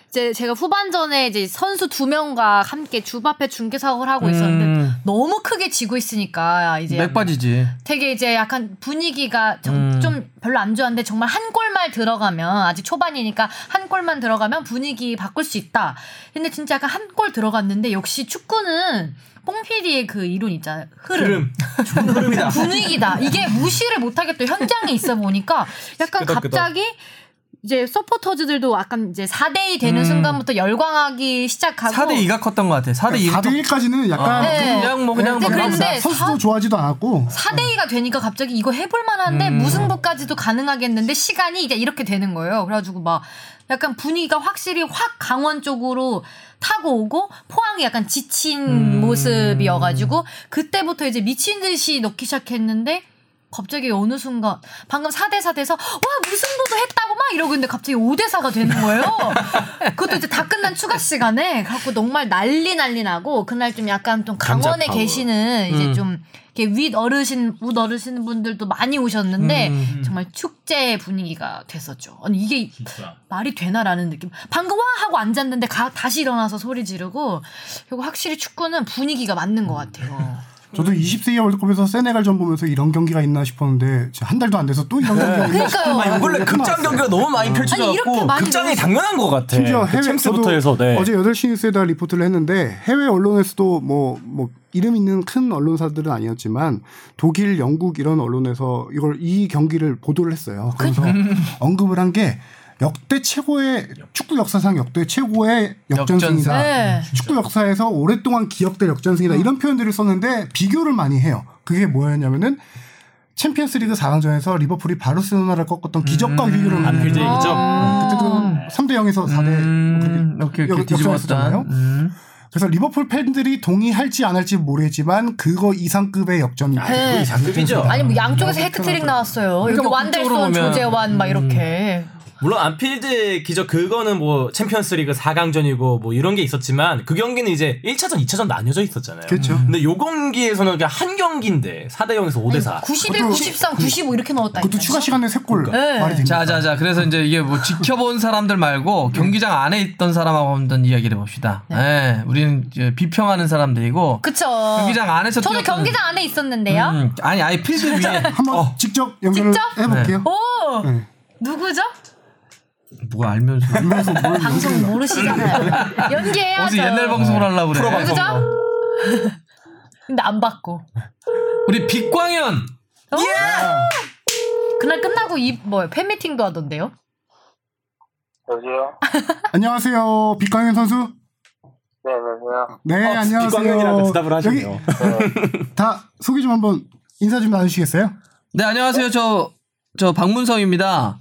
이제 제가 후반전에 이제 선수 두 명과 함께 주바페 중계 사업을 하고 있었는데 음. 너무 크게 지고 있으니까 이제 맥 빠지지. 되게 이제 약간 분위기가 좀, 음. 좀 별로 안 좋았는데 정말 한 골만 들어가면 아직 초반이니까 한 골만 들어가면 분위기 바꿀 수 있다. 근데 진짜 약간 한 골 들어갔는데 역시 축구는 뽕피디의 그 이론 있잖아요. 흐름. 흐름이다. 분위기다. 이게 무시를 못하겠다. 현장에 있어 보니까 약간. 갑자기 이제 서포터즈들도 약간 이제 4대2 되는 순간부터 열광하기 시작하고 4대 2가 컸던 것 같아. 4대 2가 4대 1까지는 약간 네. 그냥 뭐 그냥 근데 막 그랬는데 선수도 좋아하지도 않았고 4대2가 되니까 갑자기 이거 해볼 만한데 음. 무승부까지도 가능하겠는데 시간이 이제 이렇게 되는 거예요. 그래가지고 막 약간 분위기가 확실히 확 강원 쪽으로 타고 오고 포항이 약간 지친 음. 모습이어가지고 그때부터 이제 미친 듯이 넣기 시작했는데 갑자기 어느 순간 방금 4대 4 돼서 와 무승부도 했다고 막 이러고 있는데 갑자기 5대 4가 되는 거예요. 그것도 이제 다 끝난 추가 시간에 갖고 정말 난리 난리 나고 그날 좀 약간 좀 강원에. 계시는 이제 음. 좀 이렇게 윗 어르신 윗 어르신 분들도 많이 오셨는데 음. 정말 축제 분위기가 됐었죠. 아니 이게 말이 되나라는 느낌. 방금 와 하고 앉았는데 가, 다시 일어나서 소리 지르고 그리고 확실히 축구는 분위기가 맞는 것 같아요. 저도 20세 이하 월드컵에서 세네갈 전 보면서 이런 경기가 있나 싶었는데 한 달도 안 돼서 또 이런 경기가 있나 그러니까요. 아니, 원래 극장 경기가 너무 많이 이렇게 펼쳐져갖고 극장이 당연한 것 같아. 심지어 그 해외 챔스부터 해서 네. 어제 8시 뉴스에다 리포트를 했는데 해외 언론에서도 뭐뭐 이름 있는 큰 언론사들은 아니었지만 독일, 영국 이런 언론에서 이걸 이 경기를 보도를 했어요. 그래서 언급을 한게 역대 최고의 축구 역사상 역대 최고의 역전승이다. 네. 축구 역사에서 오랫동안 기억될 역전승이다. 이런 표현들을 썼는데 비교를 많이 해요. 그게 뭐였냐면은 챔피언스리그 4강전에서 리버풀이 바르셀로나를 꺾었던 기적과 위기를 안필드의 는 기적. 그때도 3대 0에서 4대 음, 오케이 오케이 뒤집었잖아요. 음. 그래서 리버풀 팬들이 동의할지 안 할지 모르겠지만 그거 이상급의 역전. 네. 장급이죠. 아니 뭐 양쪽에서 해트트릭 나왔어요. 그러니까 여기 뭐 완델손, 조재완 막 이렇게. 물론 안필드 기적 그거는 뭐 챔피언스리그 4강전이고 뭐 이런 게 있었지만 그 경기는 이제 1차전, 2차전 나뉘어져 있었잖아요. 그렇죠. 근데 요 경기에서는 그냥 한 경기인데 4대 0에서 5대 4. 91, 그것도- 93, 95 이렇게 넣었다. 그것도 추가 시간에 세 골. 네. 말이 됩니다. 자 자 자 그래서 이제 이게 뭐 지켜본 사람들 말고 경기장 안에 있던 사람하고 한번 이야기를 해 봅시다. 네. 우리는 이제 비평하는 사람들이고 그쵸. 경기장 안에서 저도 뛰었던- 경기장 안에 있었는데요. 음, 아니 아예 필드 위에 한번 어, 직접 연결을 직접? 해볼게요. 오! 네. 누구죠? 뭐가 알면서 그래서 뭘 방송 모르시잖아요. 연기해야죠. 어디 옛날 방송을 하려고 그래. 프로 누구죠? 근데 안 받고. 우리 빛광현 어? 그날 끝나고 이 뭐야 팬미팅도 하던데요? 여보세요? 안녕하세요, 빛광현 선수. 네, 안녕하세요. 네, 안녕하세요. 빅광현이라고 대답을 하시네요. 여기 다 소개 좀 한번 인사 좀 나누시겠어요? 네 안녕하세요 저 저 박문성입니다.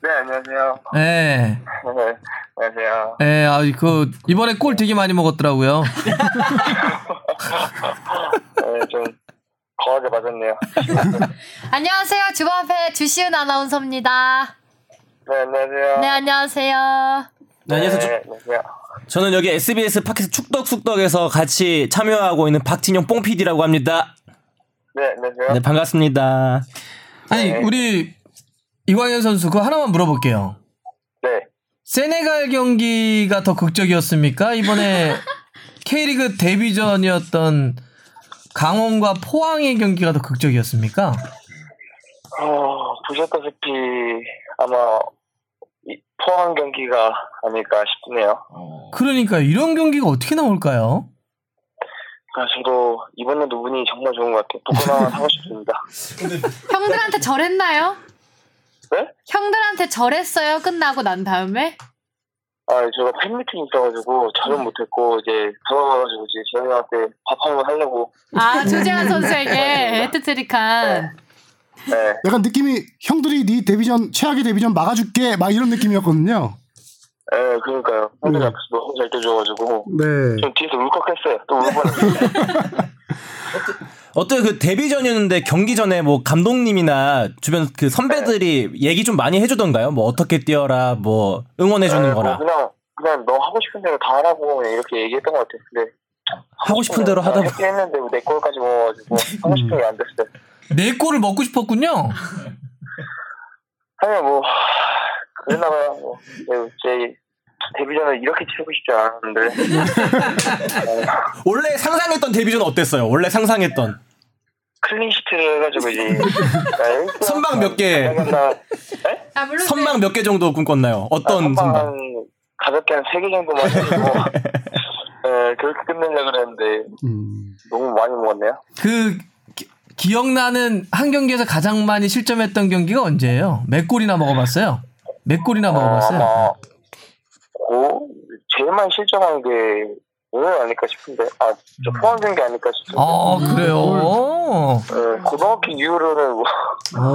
네, 안녕하세요. 네. 네, 안녕하세요. 네, 아, 그, 이번에 골 되게 많이 먹었더라고요. 네, 좀 거하게 맞았네요. 안녕하세요. 주바페 주시은 아나운서입니다. 네, 안녕하세요. 네 안녕하세요. 네, 안녕하세요. 네, 안녕하세요. 저는 여기 SBS 팟캐스트 축덕숙덕에서 같이 참여하고 있는 박진영 뽕PD라고 합니다. 네, 안녕하세요. 네, 반갑습니다. 아니, 우리, 이광현 선수, 그거 하나만 물어볼게요. 네. 세네갈 경기가 더 극적이었습니까? 이번에 K리그 데뷔전이었던 강원과 포항의 경기가 더 극적이었습니까? 어, 보셨다시피 아마 이 포항 경기가 아닐까 싶네요. 그러니까 이런 경기가 어떻게 나올까요? 아, 저도 이번에도 운이 정말 좋은 것 같아요. 복권 하나 사고 싶습니다. 형들한테 절했나요? 네? 형들한테 절했어요. 끝나고 난 다음에. 아, 제가 팬미팅 있어가지고 저는 못했고 이제 들어가가지고 이제 재현이한테 밥 한번 하려고. 아 조재환 선수에게 헤트트릭한. 네. 약간 느낌이 형들이 네 데뷔전 최악의 데뷔전 막아줄게 막 이런 느낌이었거든요. 네, 그러니까요. 형들이 음. 앞에서 너무 잘 뛰어줘가지고 네. 좀 뒤에서 울컥했어요. 또 울뻔했어요. 어때요? 그 데뷔 전이었는데 경기 전에 뭐 감독님이나 주변 그 선배들이 얘기 좀 많이 해주던가요? 뭐 어떻게 뛰어라, 뭐 응원해주는 네, 뭐 거라. 그냥 그냥 너 하고 싶은 대로 다 하라고 이렇게 얘기했던 것 같아요. 근데 하고 싶은 대로 하다 했긴 했는데 내 골까지 먹어가지고 하고 싶은 게 안 됐어요. 네 골을 먹고 싶었군요. 하면 뭐 그랬나봐요. 뭐, 네, 제 데뷔전을 이렇게 치르고 싶지 않았는데 원래 상상했던 데뷔전 어땠어요? 원래 상상했던 clean sheet를 해가지고 이제 아, 선방 몇 개? 나아 물론 선방 몇 개 정도 꿈꿨나요? 어떤 선방 선방? 한 가볍게 한 세 개 정도만 해가지고 네, 그렇게 끝내려고 그랬는데 음. 너무 많이 먹었네요. 그, 기- 기억나는 한 경기에서 가장 많이 실점했던 경기가 언제예요? 몇 골이나 먹어봤어요? 몇 골이나 어, 먹어봤어요? 아마 고 제일 많이 실점한 게 오늘 아닐까 싶은데 아저 포함된 게 아닐까 싶은데 아 그래요. 네, 고등학교 이후로는 뭐,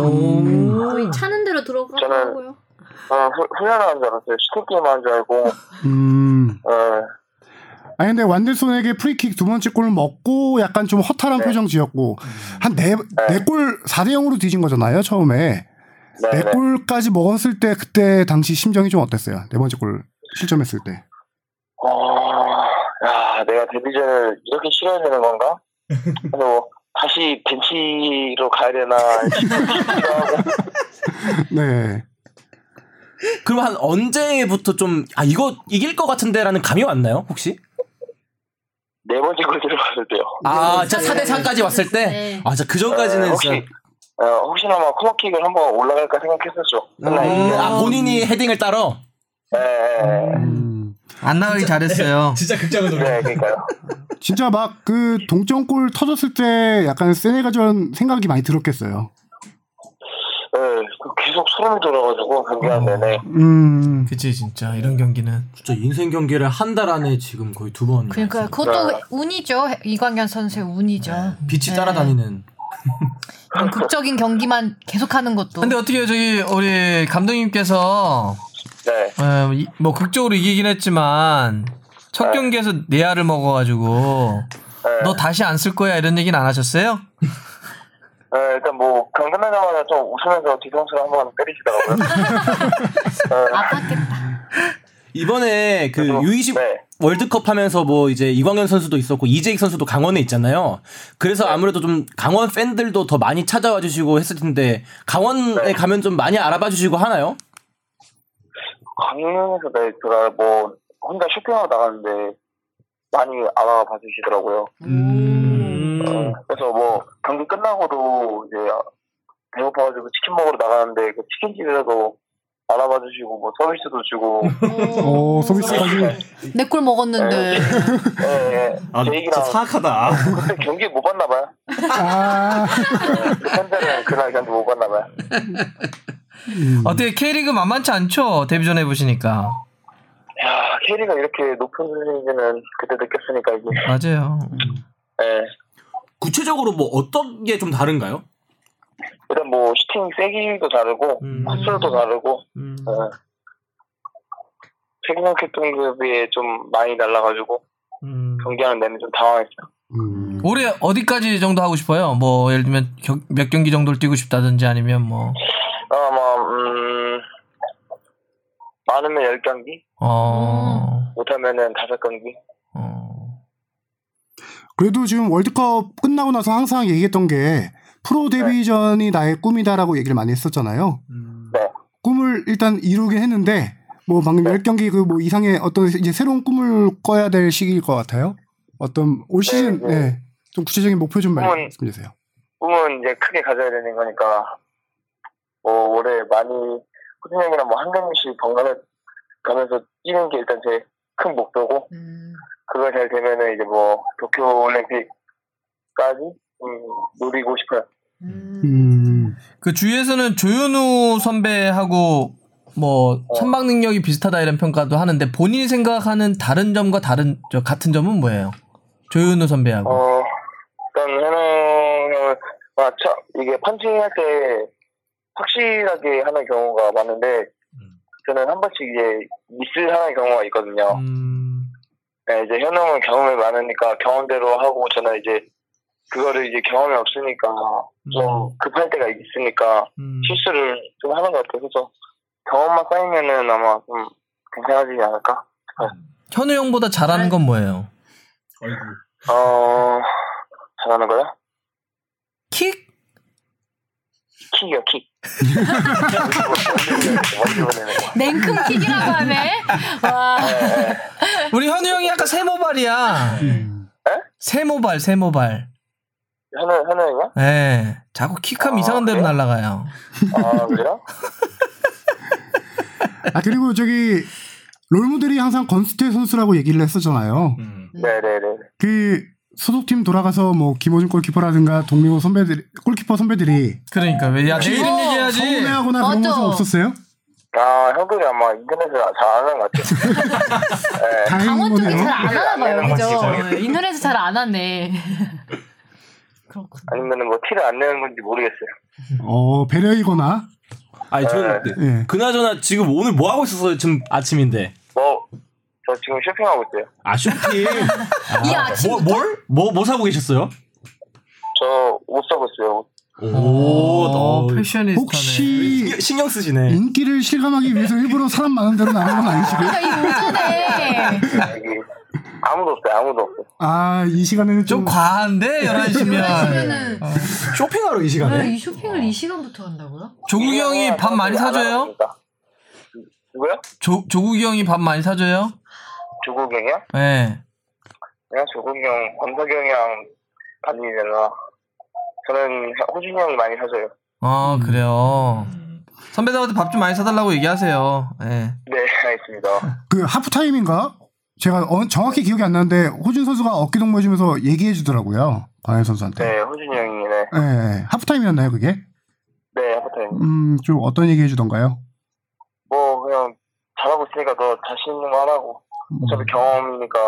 오. 거의 차는 대로 들어가고요. 어, 후- 훈련하는 줄 알았어요 슈팅 게임 하는 줄 알고 음. 어, 아니 근데 완델손에게 프리킥 두 번째 골을 먹고 약간 좀 허탈한 네. 표정 지었고 한 네네골 4대 0으로 뒤진 거잖아요, 처음에. 네, 네 네. 골까지 먹었을 때 그때 당시 심정이 좀 어땠어요? 네 번째 골 실점했을 때. 어, 야, 내가 데뷔전을 이렇게 치러야 되는 건가? 그래서 뭐 다시 벤치로 가야 되나. 네. 그럼 한 언제부터 좀 아 이거 이길 것 같은데라는 감이 왔나요 혹시? 네 번째 골 들어갔을 때요. 아 진짜 4대 4까지 왔을 때? 네. 아 진짜 그 전까지는 혹시 진짜 어, 혹시나마 코너킥을 한번 올라갈까 생각했었죠. 음, 이제. 아 본인이 헤딩을 따러? 네, 네, 음. 안 나가기 잘했어요. 진짜 극장을 네, 네, 그러니까요. 진짜 막 그 동점골 터졌을 때 약간 세네가전 생각이 많이 들었겠어요. 네, 계속 소름이 돌아가지고 경기한 내내. 음. 그치 진짜 이런 경기는 진짜 인생 경기를 한 달 안에 지금 거의 두 번. 그러니까 그것도 네. 운이죠. 이광현 선수의 운이죠. 빛이 네. 따라다니는. 극적인 경기만 계속하는 것도. 근데 어떻게 저기 우리 감독님께서 네. 어, 이- 뭐 극적으로 이기긴 했지만 첫 네. 경기에서 네 알을 먹어가지고 네. 너 다시 안 쓸 거야 이런 얘기는 안 하셨어요? 네, 일단 뭐 경기 끝나자마자 좀 웃으면서 뒤통수를 한번 때리시더라고요. 네. 아팠겠다. 이번에 그 그래서, U20 네. 월드컵 하면서 뭐 이제 이광현 선수도 있었고 이재익 선수도 강원에 있잖아요. 그래서 아무래도 좀 강원 팬들도 더 많이 찾아와 주시고 했을 텐데 강원에 네. 가면 좀 많이 알아봐 주시고 하나요? 강릉에서 네, 제가 뭐 혼자 쇼핑하고 나갔는데 많이 알아봐 주시더라고요. 음. 어, 그래서 뭐 경기 끝나고도 이제 배고파가지고 치킨 먹으러 나가는데 그 치킨집에서도 알아봐 주시고 뭐 서비스도 주고 오, 서비스까지. 내꼴 먹었는데. 예, 예. 아, 제 얘기랑 사악하다. 그때 경기 못 봤나 봐요. 아. 예, 그 팬들은 그날 경기 못 봤나 봐요. 어떻게 K리그 만만치 않죠? 데뷔전 해보시니까 야 K리가 이렇게 높은 수준인지는 그때 느꼈으니까 이게 맞아요. 예. 구체적으로 뭐 어떤 게 좀 다른가요? 일단 뭐 슈팅 세기도 다르고 음. 헛술도 다르고 음. 예. 최근형 캡등급이 좀 많이 달라가지고 음. 경기하는 내내 좀 당황했어요. 음. 올해 어디까지 정도 하고 싶어요? 뭐 예를 들면 겨- 몇 경기 정도를 뛰고 싶다든지 아니면 뭐 아마 음 많으면 10경기 어. 못하면은 5경기 어. 그래도 지금 월드컵 끝나고 나서 항상 얘기했던 게 프로 데뷔전이 나의 꿈이다라고 얘기를 많이 했었잖아요. 네. 꿈을 일단 이루긴 했는데 뭐 방금 열 10경기 그 뭐 이상의 어떤 이제 새로운 꿈을 꿔야 될 시기일 것 같아요. 어떤 올 시즌 네, 네. 네. 좀 구체적인 목표 좀 꿈은- 말씀해 주세요. 꿈은 이제 크게 가져야 되는 거니까 뭐 올해 많이 호준 형이랑 뭐 한 경기씩 번갈아 가면서 뛰는 게 일단 제 큰 목표고 음. 그거 잘 되면은 이제 뭐 도쿄 올림픽까지 음, 노리고 싶어요. 음. 음. 그 주위에서는 조현우 선배하고 뭐 선방 능력이 비슷하다 이런 평가도 하는데 본인이 생각하는 다른 점과 다른 저 같은 점은 뭐예요? 조현우 선배하고. 어, 일단 현우 형은 아, 차, 이게 펀칭할 때 확실하게 하는 경우가 많은데 저는 한 번씩 이제 미스 하는 경우가 있거든요. 음. 네, 이제 현웅은 경험이 많으니까 경험대로 하고 저는 이제 그거를 이제 경험이 없으니까 좀 급할 때가 있으니까 음. 실수를 좀 하는 것 같아요. 그래서 경험만 쌓이면은 아마 좀 괜찮아지지 않을까? 현우 형보다 잘하는 건 뭐예요? 어, 잘하는 거요? 킥? 킥이요, 킥. 냉큼 킥이라고 하네. 와. 네, 우리 현우 형이 약간 세모발이야. 세모발, 세모발. 현우, 현우 형이요? 예. 자꾸 킥하면 아, 이상한 데로? 날아가요. 아, 그래요? 아 그리고 저기 롤모델이 항상 건스테 선수라고 얘기를 했었잖아요. 네네네. 그 소속팀 돌아가서 뭐 김호준 골키퍼라든가 동료 선배들 골키퍼 선배들이 그러니까 왜 야, 내일은 얘기해야지. 서운해하거나 그런 맞아. 것은 없었어요? 아, 형들이 아마 인터넷을 잘안 하는 것 같아요. 네. 강원 쪽이. 잘 안 하나 봐요, 안 그죠? 네, 인터넷에 잘안 하네. 아니면은 뭐 티를 안 내는 건지 모르겠어요. 어 배려이거나 아니 저는 네. 예. 그나저나 지금 오늘 뭐 하고 있었어요? 지금 아침인데. 뭐, 저 지금 쇼핑하고 있어요. 아 쇼핑. 이 아, 아침부터? 뭐, 뭘? 뭐, 뭐 사고 계셨어요? 저 옷 사고 있어요. 오, 어, 너 패셔니스타네. 혹시 신경, 쓰시네. 인기를 실감하기 위해서 일부러 사람 많은 데로 나간 건 아니시고요? 그러니까 이 오전에 여기 아무도 없어요. 아무도 없어요. 아 이 시간에는 좀 좀 과한데 11시면 그러면은 쇼핑하러 이왜 시간에? 이 쇼핑을 이 시간부터 한다고요? 조국이 형이 밥 많이 안 사줘요? 누구요? 조, 조국이 형이 밥 많이 사줘요? 조국이 형이요? 네. 그냥 조국이 형, 권석이 형이랑 다니잖아. 저는 호준이 형이 많이 사줘요. 어 그래요. 선배들한테 밥 좀 많이 사달라고 얘기하세요. 네. 네, 알겠습니다. 그 하프 타임인가? 제가 어- 정확히 기억이 안 나는데 호준 선수가 어깨 동무 해주면서 얘기해 주더라고요. 광현 선수한테. 네, 호준이 형이, 네. 예, 하프 타임이었나요 그게? 네, 하프타임. 음, 좀 어떤 얘기 해주던가요? 뭐, 그냥 잘하고 있으니까 너 자신 있는 거 하라고. 어차피 경험이니까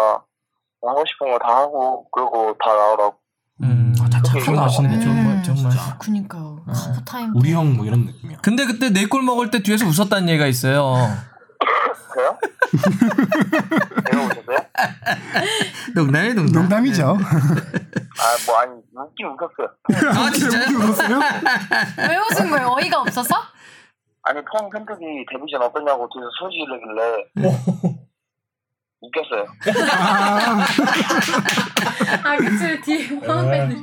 뭐 하고 싶은 거 다 하고, 그러고 다 나오라고. 음, 다 착하고 하시네 정말 정말. 그니까요. 하프타임. 우리 형 뭐 이런 느낌이야. 근데 그때 네골 먹을 때 뒤에서 웃었다는 얘기가 있어요. 그래요? 내가 오셨어요? 농담이 농담. 농담이죠. 아, 뭐, 아니, 웃긴 웃었어요. 아 진짜요? 울었어요? 왜 웃은 거예요? 어이가 없어서? 아니, 팬 팬들이 데뷔전 어떠냐고 뒤에서 소리 지르길래. 웃겼어요. 아, 아, 그치. 뒤에 화면에.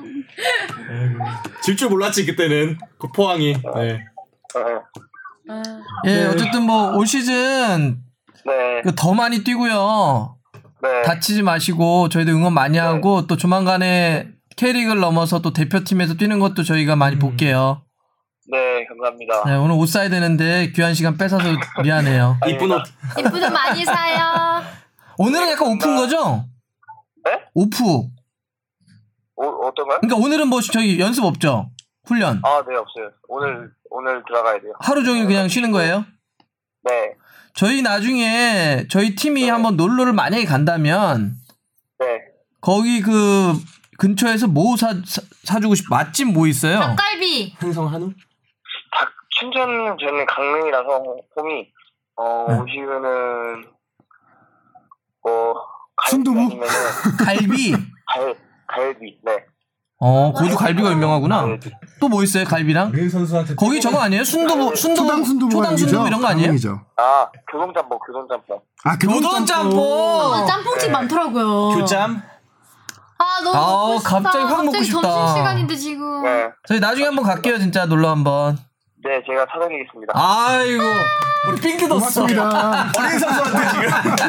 질줄 몰랐지 그때는 그 포항이. 네. 네. 예 어쨌든 뭐 올 시즌 네. 그더 많이 뛰고요. 네. 다치지 마시고 저희도 응원 많이 하고 또 조만간에 K리그를 넘어서 또 대표팀에서 뛰는 것도 저희가 많이 볼게요. 네, 감사합니다. 네, 오늘 옷 사야 되는데 귀한 시간 뺏어서 미안해요. 이쁜 옷. 이쁘도 많이 사요. 오늘은 약간 오픈 거죠? 네? 오프. 오, 어떤 거요? 그러니까 오늘은 뭐 저희 연습 없죠? 훈련. 아, 네, 없어요. 오늘, 오늘 들어가야 돼요. 하루 종일 그냥 쉬는 거예요? 네. 저희 나중에 저희 팀이 네. 한번 놀러를 만약에 간다면 네. 거기 그 근처에서 뭐 사, 사, 사주고 싶 맛집 뭐 있어요? 닭갈비. 행성 한우? 닭, 춘천 저는 강릉이라서 홈이, 어, 네. 오시면은, 뭐, 갈비 순두부? 갈비. 갈, 갈비, 네. 어, 거기도 갈비가 유명하구나. 또 뭐 있어요? 갈비랑? 린 선수한테 거기 저거 아니에요? 순두부, 순두부, 초당 순두부가 초당? 순두부 이런 거 아니에요? 강릉이죠. 아, 교동짬뽕, 교동짬뽕. 아, 교돈 짬뽕. 어, 짬뽕집 많더라고요. 교짬? 아, 너무 아, 먹고 싶다. 갑자기 확 먹고 싶다. 점심 시간인데 지금. 네. 저희 나중에 한번 갈게요, 진짜 놀러 한번. 네, 제가 사드리겠습니다. 아이고, 우리 삥 뜯었어. 고맙습니다. 어린 선수한테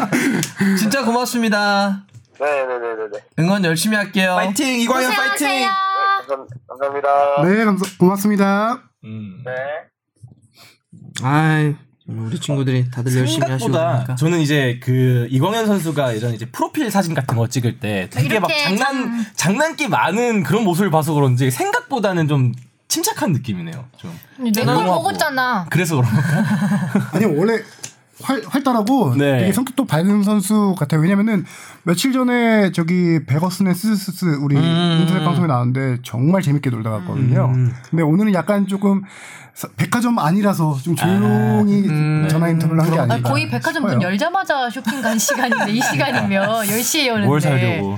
지금. 진짜 고맙습니다. 네네네네네. 응원 열심히 할게요. 파이팅 이광현. 파이팅. 감사, 감사합니다. 네, 감사, 고맙습니다. 음. 네. 아이, 우리 친구들이 다들 열심히 하시고 그러니까. 저는 이제 그 이광현 선수가 예전 이제 프로필 사진 같은 거 찍을 때 되게 막 장난 참- 장난기 많은 그런 모습을 봐서 그런지 생각보다는 좀 침착한 느낌이네요. 좀 내걸 조용하고. 먹었잖아. 그래서 그런가? 아니 원래 활, 활달하고 네. 되게 성격도 밝은 선수 같아요. 왜냐면은 며칠 전에 저기 베거슨의 스스스 우리 음. 인터넷 방송에 나왔는데 정말 재밌게 놀다 갔거든요. 음. 근데 오늘은 약간 조금 사- 백화점 아니라서 좀 조용히 음. 전화 인터뷰를 한 게 아니, 아닌가. 거의 백화점 문. 열자마자 쇼핑 간 시간인데 이 시간이면 10시에 여는데. 뭘 사려고?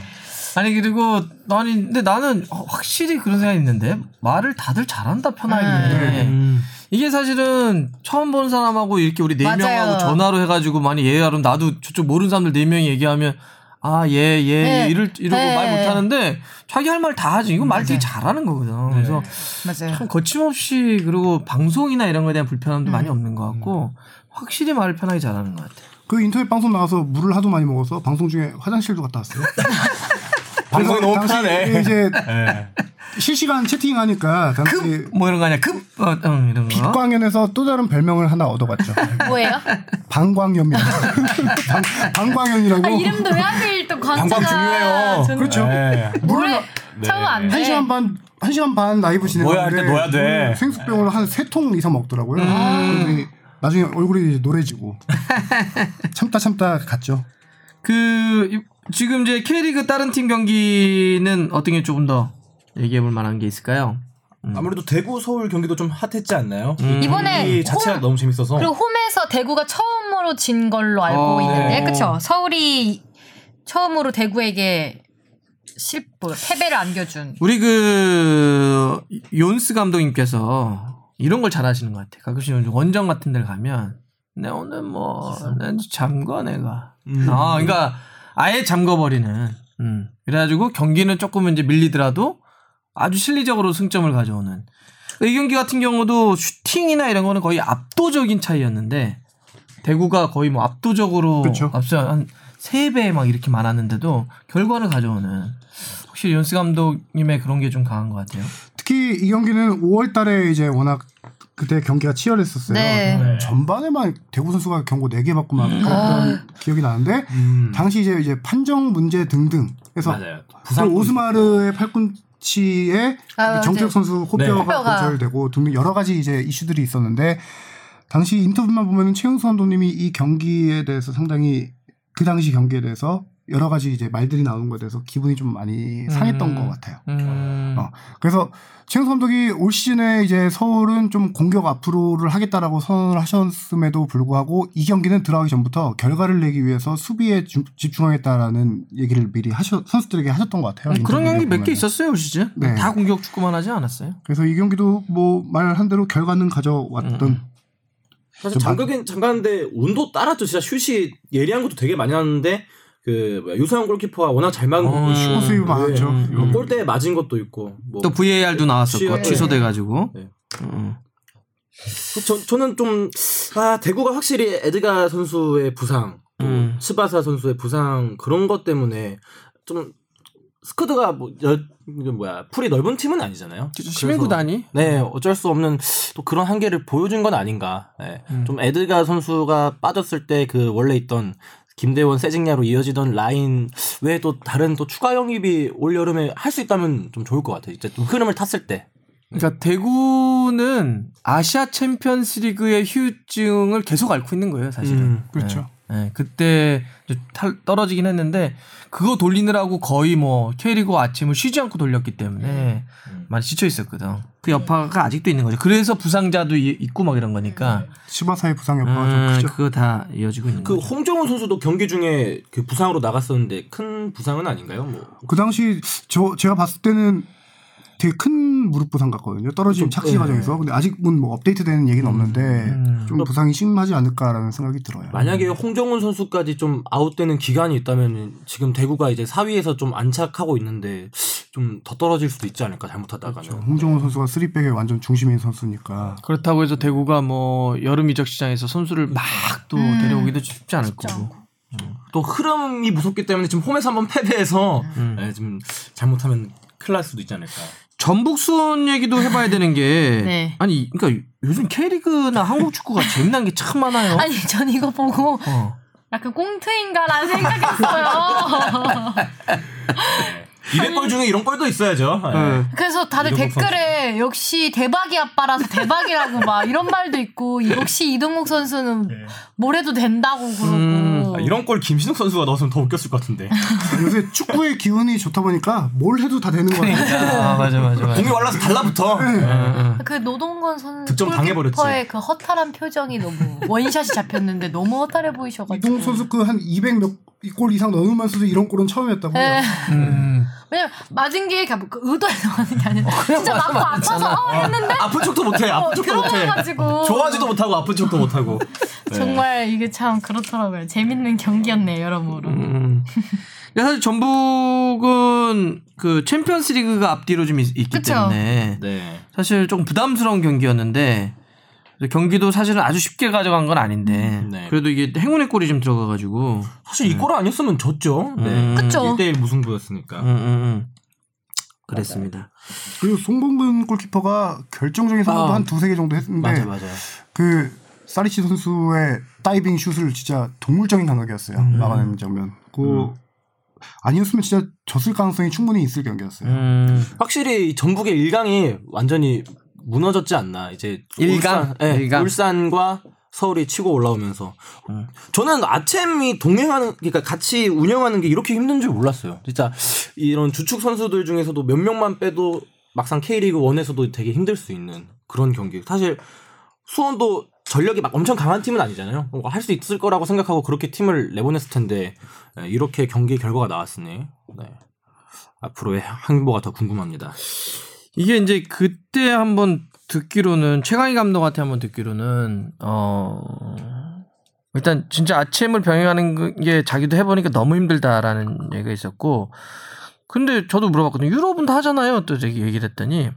아니 그리고 아니 근데 나는 확실히 그런 생각이 있는데 말을 다들 잘한다 편하게 음. 이게 사실은 처음 보는 사람하고 이렇게 우리 네. 명하고 전화로 해가지고 많이 얘기하면 나도 저쪽 모르는 사람들 네 명이 얘기하면 아 예 예 네. 이럴 이러고 네. 말 못하는데 자기 할 말 다 하지 이건 말 되게. 잘하는 거거든 그래서 맞아요. 참 거침없이 그리고 방송이나 이런 거에 대한 불편함도 음. 많이 없는 것 같고 확실히 말을 편하게 잘하는 것 같아. 그 인터넷 방송 나와서 물을 하도 많이 먹어서 방송 중에 화장실도 갔다 왔어요. 방송이 너무 당시 편해. 이제 네. 실시간 채팅하니까 당시 뭐 이런 거 아니야 급 어, 응, 이런 거. 빛광연에서 또 다른 별명을 하나 얻어갔죠. 뭐예요? 방광연입니다. 방, 방광연이라고. 아, 이름도 왜 하필 또 광자가. 방광 중요해요. 전- 그렇죠. 네. 노래 처음 안 돼. 한 시간 반, 한 시간 반 라이브 진행하는데 넣어야 돼. 그 생수병을 한 세 통 이상 먹더라고요. 음. 나중에 얼굴이 노래지고 참다 참다 갔죠. 그 이- 지금 이제 K리그 다른 팀 경기는 어떤 게 조금 더 얘기해 볼 만한 게 있을까요? 아무래도 대구 서울 경기도 좀 핫했지 않나요? 음. 이번에 이 자체가 홈- 너무 재밌어서 그리고 홈에서 대구가 처음으로 진 걸로 알고 어. 있는데 네. 그쵸 서울이 처음으로 대구에게 실 뭐, 패배를 안겨준 우리 그 요은스 감독님께서 이런 걸 잘하시는 것 같아요. 가끔씩 원정 같은 데를 가면 내 오늘 뭐 난 잠궈 내가. 아, 그러니까 아예 잠궈버리는. 음. 그래가지고 경기는 조금 이제 밀리더라도 아주 실리적으로 승점을 가져오는. 이 경기 같은 경우도 슈팅이나 이런 거는 거의 압도적인 차이였는데 대구가 거의 뭐 압도적으로 그쵸. 앞서 한 3배 막 이렇게 많았는데도 결과를 가져오는 확실히 연스 감독님의 그런 게 좀 강한 것 같아요. 특히 이 경기는 5월 달에 이제 워낙 그때 경기가 치열했었어요. 네. 네. 전반에만 대구 선수가 경고 4개 받고 막 그랬던 기억이 나는데 음. 당시 이제 이제 판정 문제 등등 해서. 그 오스마르의 팔꿈치에 아, 정태혁 이제 선수 호뼈가 호뼈가. 골절되고 등등 여러 가지 이제 이슈들이 있었는데 당시 인터뷰만 보면은 최용수 감독님이 이 경기에 대해서 상당히 그 당시 경기에 대해서 여러 가지 이제 말들이 나오는 것에 대해서 기분이 좀 많이 상했던 음. 것 같아요. 음. 어, 그래서 최영수 감독이 올 시즌에 이제 서울은 좀 공격 앞으로를 하겠다라고 선언을 하셨음에도 불구하고 이 경기는 들어가기 전부터 결과를 내기 위해서 수비에 주- 집중하겠다라는 얘기를 미리 하셨 선수들에게 하셨던 것 같아요. 음, 그런 경기 몇 개. 있었어요 올 시즌. 네. 다 공격 축구만 하지 않았어요. 그래서 이 경기도 뭐 말한 대로 결과는 가져왔던 음. 사실 잠그긴 잠갔는데 운도 따랐죠. 진짜 슛이 예리한 것도 되게 많이 나왔는데 그 뭐야, 유소영 골키퍼가 워낙 잘 막은 어, 거 슈퍼 세이브 많았죠. 음, 뭐 음. 골대에 맞은 것도 있고 뭐 또 VAR도 나왔었고 취- 취소돼가지고. 네. 음. 저, 저는 좀, 아, 대구가 확실히 에드가 선수의 부상, 또 음. 츠바사 선수의 부상, 그런 것 때문에 좀, 스쿼드가 뭐, 여, 뭐야, 풀이 넓은 팀은 아니잖아요. 시민 그래서 구단이 네, 어쩔 수 없는 또 그런 한계를 보여준 건 아닌가. 네. 좀 에드가 선수가 빠졌을 때 그 원래 있던 김대원 세징야로 이어지던 라인 외에 또 다른 또 추가 영입이 올 여름에 할 수 있다면 좀 좋을 것 같아요. 이제 좀 흐름을 탔을 때. 그러니까 대구는 아시아 챔피언스리그의 휴증을 계속 앓고 있는 거예요, 사실은. 음, 그렇죠. 네, 네, 그때 탈, 떨어지긴 했는데 그거 돌리느라고 거의 뭐 K리그 아침을 쉬지 않고 돌렸기 때문에 많이 지쳐 있었거든. 그 여파가 아직도 있는 거죠. 그래서 부상자도 이- 있고 막 이런 거니까 시바사의 부상 여파가 좀 음, 크죠. 그거 다 이어지고 있는 그 거죠. 홍정훈 선수도 경기 중에 그 부상으로 나갔었는데 큰 부상은 아닌가요? 뭐 그 당시 저 제가 봤을 때는 되게 큰 무릎 부상 같거든요. 떨어진 착지 네. 과정에서. 근데 아직은 뭐 업데이트되는 얘기는 없는데 음. 좀 부상이 심하지 않을까라는 생각이 들어요. 만약에 홍정훈 선수까지 좀 아웃되는 기간이 있다면 지금 대구가 이제 4위에서 좀 안착하고 있는데 좀 더 떨어질 수도 있지 않을까 잘못하다가는. 홍정호 선수가 쓰리백의 완전 중심인 선수니까. 그렇다고 해서 대구가 뭐 여름 이적 시장에서 선수를 막또 음. 데려오기도 쉽지 않을 거고. 또 흐름이 무섭기 때문에 지금 홈에서 한번 패배해서 음. 네, 지금 잘못하면 큰일 날 수도 있지 않을까. 전북 수원 얘기도 해봐야 되는 게 네. 아니 그러니까 요즘 K리그나 한국 축구가 재미난 게 참 많아요. 아니 전 이거 보고 어. 약간 꽁트인가라는 생각했어요. 200골 중에 이런 골도 있어야죠. 네. 네. 그래서 다들 댓글에 역시 대박이 아빠라서 대박이라고 막 이런 말도 있고 역시 이동국 선수는 뭘 해도 된다고 그러고 음. 아, 이런 골 김신욱 선수가 넣었으면 더 웃겼을 것 같은데. 요새 축구의 기운이 좋다 보니까 뭘 해도 다 되는 것 같아요. 아 맞아 맞아 맞아. 공이 올라서 달라붙어. 응, 그 노동건 선수 득점 당해버렸지. 그 허탈한 표정이 너무 원샷이 잡혔는데 너무 허탈해 보이셔가지고 이동 선수 그 한 200 몇 골 이상 넣으면서도 이런 골은 처음이었다고요. 네. 응. 음. 왜냐면 맞은 게그 의도해서 맞은 게 아니라 진짜 맞고 아파서 어 했는데 아픈 척도 못해. 어, 아픈 척도 못해. 좋아하지도 못하고 아픈 척도 못하고. 네. 정말 이게 참 그렇더라고요. 재밌는 경기였네요, 여러모로. 음. 근데 사실 전북은 그 챔피언스리그가 앞뒤로 좀 있, 기 그쵸. 때문에 네. 사실 조금 부담스러운 경기였는데 경기도 사실은 아주 쉽게 가져간 건 아닌데 네. 그래도 이게 행운의 골이 좀 들어가가지고 사실 이 골 아니었으면 졌죠. 네. 음. 그쵸. 1대1 무승부였으니까. 음, 음, 음. 그랬습니다. 그리고 송범근 골키퍼가 결정적인 상황도 아. 한 두세 개 정도 했는데 맞아요, 맞아요. 그 사리치 선수의 다이빙 슛을 진짜 동물적인 감각이었어요. 막아내는 장면. 그 아니었으면 진짜 졌을 가능성이 충분히 있을 경기였어요. 음. 확실히 이 전북의 일강이 완전히 무너졌지 않나. 이제 일강? 울산, 네, 일강. 울산과 서울이 치고 올라오면서 저는 아챔이 동행하는 그러니까 같이 운영하는 게 이렇게 힘든 줄 몰랐어요. 진짜 이런 주축 선수들 중에서도 몇 명만 빼도 막상 K리그 1에서도 되게 힘들 수 있는 그런 경기. 사실 수원도 전력이 막 엄청 강한 팀은 아니잖아요. 할 수 있을 거라고 생각하고 그렇게 팀을 내보냈을 텐데 예, 이렇게 경기 결과가 나왔으니 네. 앞으로의 행보가 더 궁금합니다. 이게 이제 그때 한번 듣기로는 최강희 감독한테 한번 듣기로는 어 일단 진짜 아침을 병행하는 게 자기도 해보니까 너무 힘들다라는 얘기가 있었고 근데 저도 물어봤거든요. 유럽은 다 하잖아요. 또 얘기를 했더니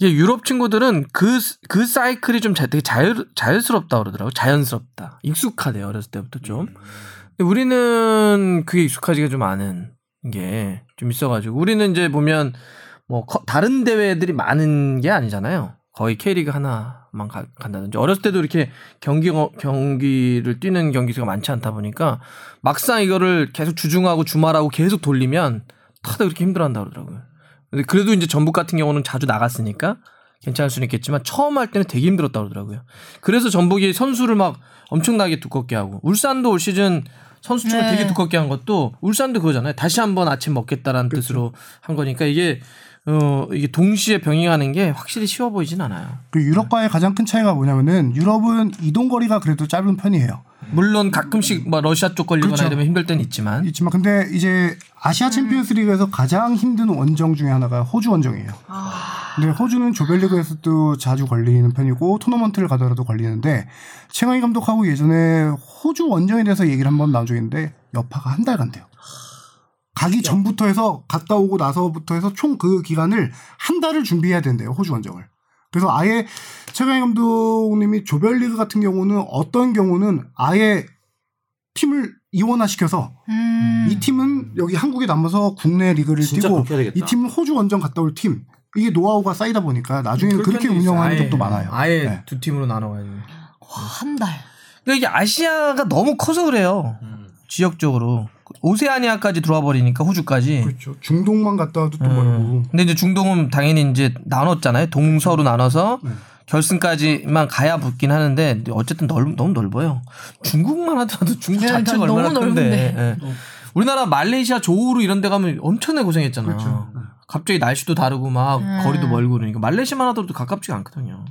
이게 유럽 친구들은 그, 그 사이클이 좀 자- 되게 자유, 자연스럽다 그러더라고요. 자연스럽다. 익숙하대요. 어렸을 때부터 좀. 근데 우리는 그게 익숙하지가 좀 않은 게 좀 있어가지고 우리는 이제 보면 뭐 커- 다른 대회들이 많은 게 아니잖아요. 거의 K리그 하나만 가- 간다든지 어렸을 때도 이렇게 경기 경기를 뛰는 경기수가 많지 않다 보니까 막상 이거를 계속 주중하고 주말하고 계속 돌리면 다들 그렇게 힘들어 한다 그러더라고요. 근데 그래도 이제 전북 같은 경우는 자주 나갔으니까 괜찮을 수는 있겠지만 처음 할 때는 되게 힘들었다 그러더라고요. 그래서 전북이 선수를 막 엄청나게 두껍게 하고 울산도 올 시즌 선수층을 네. 되게 두껍게 한 것도 울산도 그거잖아요. 다시 한번 아침 먹겠다라는 뜻으로 한 거니까 이게 어 이게 동시에 병행하는 게 확실히 쉬워 보이진 않아요. 그 유럽과의 가장 큰 차이가 뭐냐면은 유럽은 이동 거리가 그래도 짧은 편이에요. 물론 가끔씩 뭐 러시아 쪽 걸리거나 그렇죠. 이러면 힘들 때는 있지만 있지만 근데 이제 아시아 챔피언스리그에서 가장 힘든 원정 중에 하나가 호주 원정이에요. 근데 호주는 조별리그에서도 자주 걸리는 편이고 토너먼트를 가더라도 걸리는데 최강희 감독하고 예전에 호주 원정에 대해서 얘기를 한번 나온 적이 있는데 여파가 한 달 간대요. 가기 전부터 해서 갔다 오고 나서부터 해서 총 그 기간을 한 달을 준비해야 된대요 호주 원정을. 그래서 아예 최강희 감독님이 조별리그 같은 경우는 어떤 경우는 아예 팀을 이원화시켜서 음. 이 팀은 여기 한국에 남아서 국내 리그를 뛰고. 이 팀은 호주 원정 갔다 올 팀. 이게 노하우가 쌓이다 보니까 나중에는 그렇게 운영하는 적도 많아요. 아예 네. 두 팀으로 나눠가지고. 와, 한 달. 그러니까 이게 아시아가 너무 커서 그래요. 지역적으로 오세아니아까지 들어와 버리니까 호주까지. 그렇죠. 중동만 갔다 와도 또 음. 멀고. 근데 이제 중동은 당연히 이제 나눴잖아요. 동서로 나눠서 네. 결승까지만 가야 붙긴 하는데 어쨌든 넓, 너무 넓어요. 중국만 하더라도 중국 네, 자체가 얼마나 큰데. 넓은데. 예. 우리나라 말레이시아 조우루 이런 데 가면 엄청나게 고생했잖아. 그렇죠. 갑자기 날씨도 다르고 막 음. 거리도 멀고 그러니까 말레이시아만 하더라도 가깝지가 않거든요.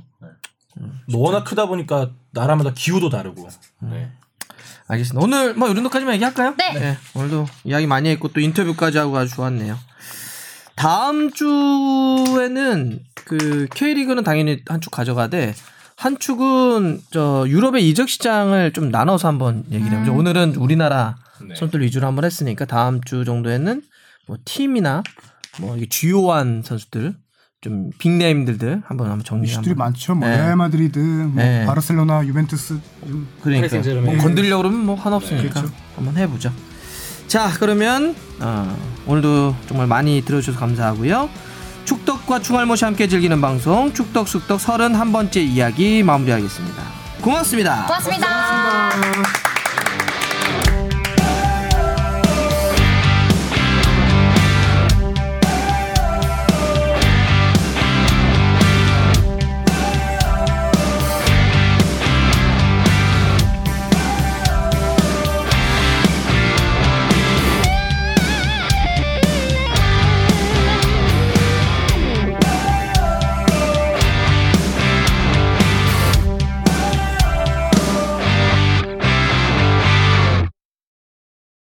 뭐 워낙 크다 보니까 나라마다 기후도 다르고. 네. 알겠습니다. 오늘 뭐이 정도까지만 얘기할까요? 네. 오늘도 이야기 많이 했고 또 인터뷰까지 하고 아주 좋았네요. 다음 주에는 그 K리그는 당연히 한 축 가져가되 한 축은 저 유럽의 이적 시장을 좀 나눠서 한번 얘기를 해보죠. 오늘은 우리나라 네. 선수들 위주로 한번 했으니까 다음 주 정도에는 뭐 팀이나 뭐 이게 주요한 선수들 좀 big name들들 한번 한번 정리 이슈들이 한번. 많죠. 뭐 네. 레알 마드리드, 뭐 네. 바르셀로나, 유벤투스. 그러니까. 뭐 건들려고 그러면 뭐 하나 없으니까 그렇죠. 한번 해보죠. 자 그러면 어, 오늘도 정말 많이 들어주셔서 감사하고요. 축덕과 충알못이 함께 즐기는 방송 축덕 숙덕 31번째 이야기 마무리하겠습니다. 고맙습니다. 고맙습니다.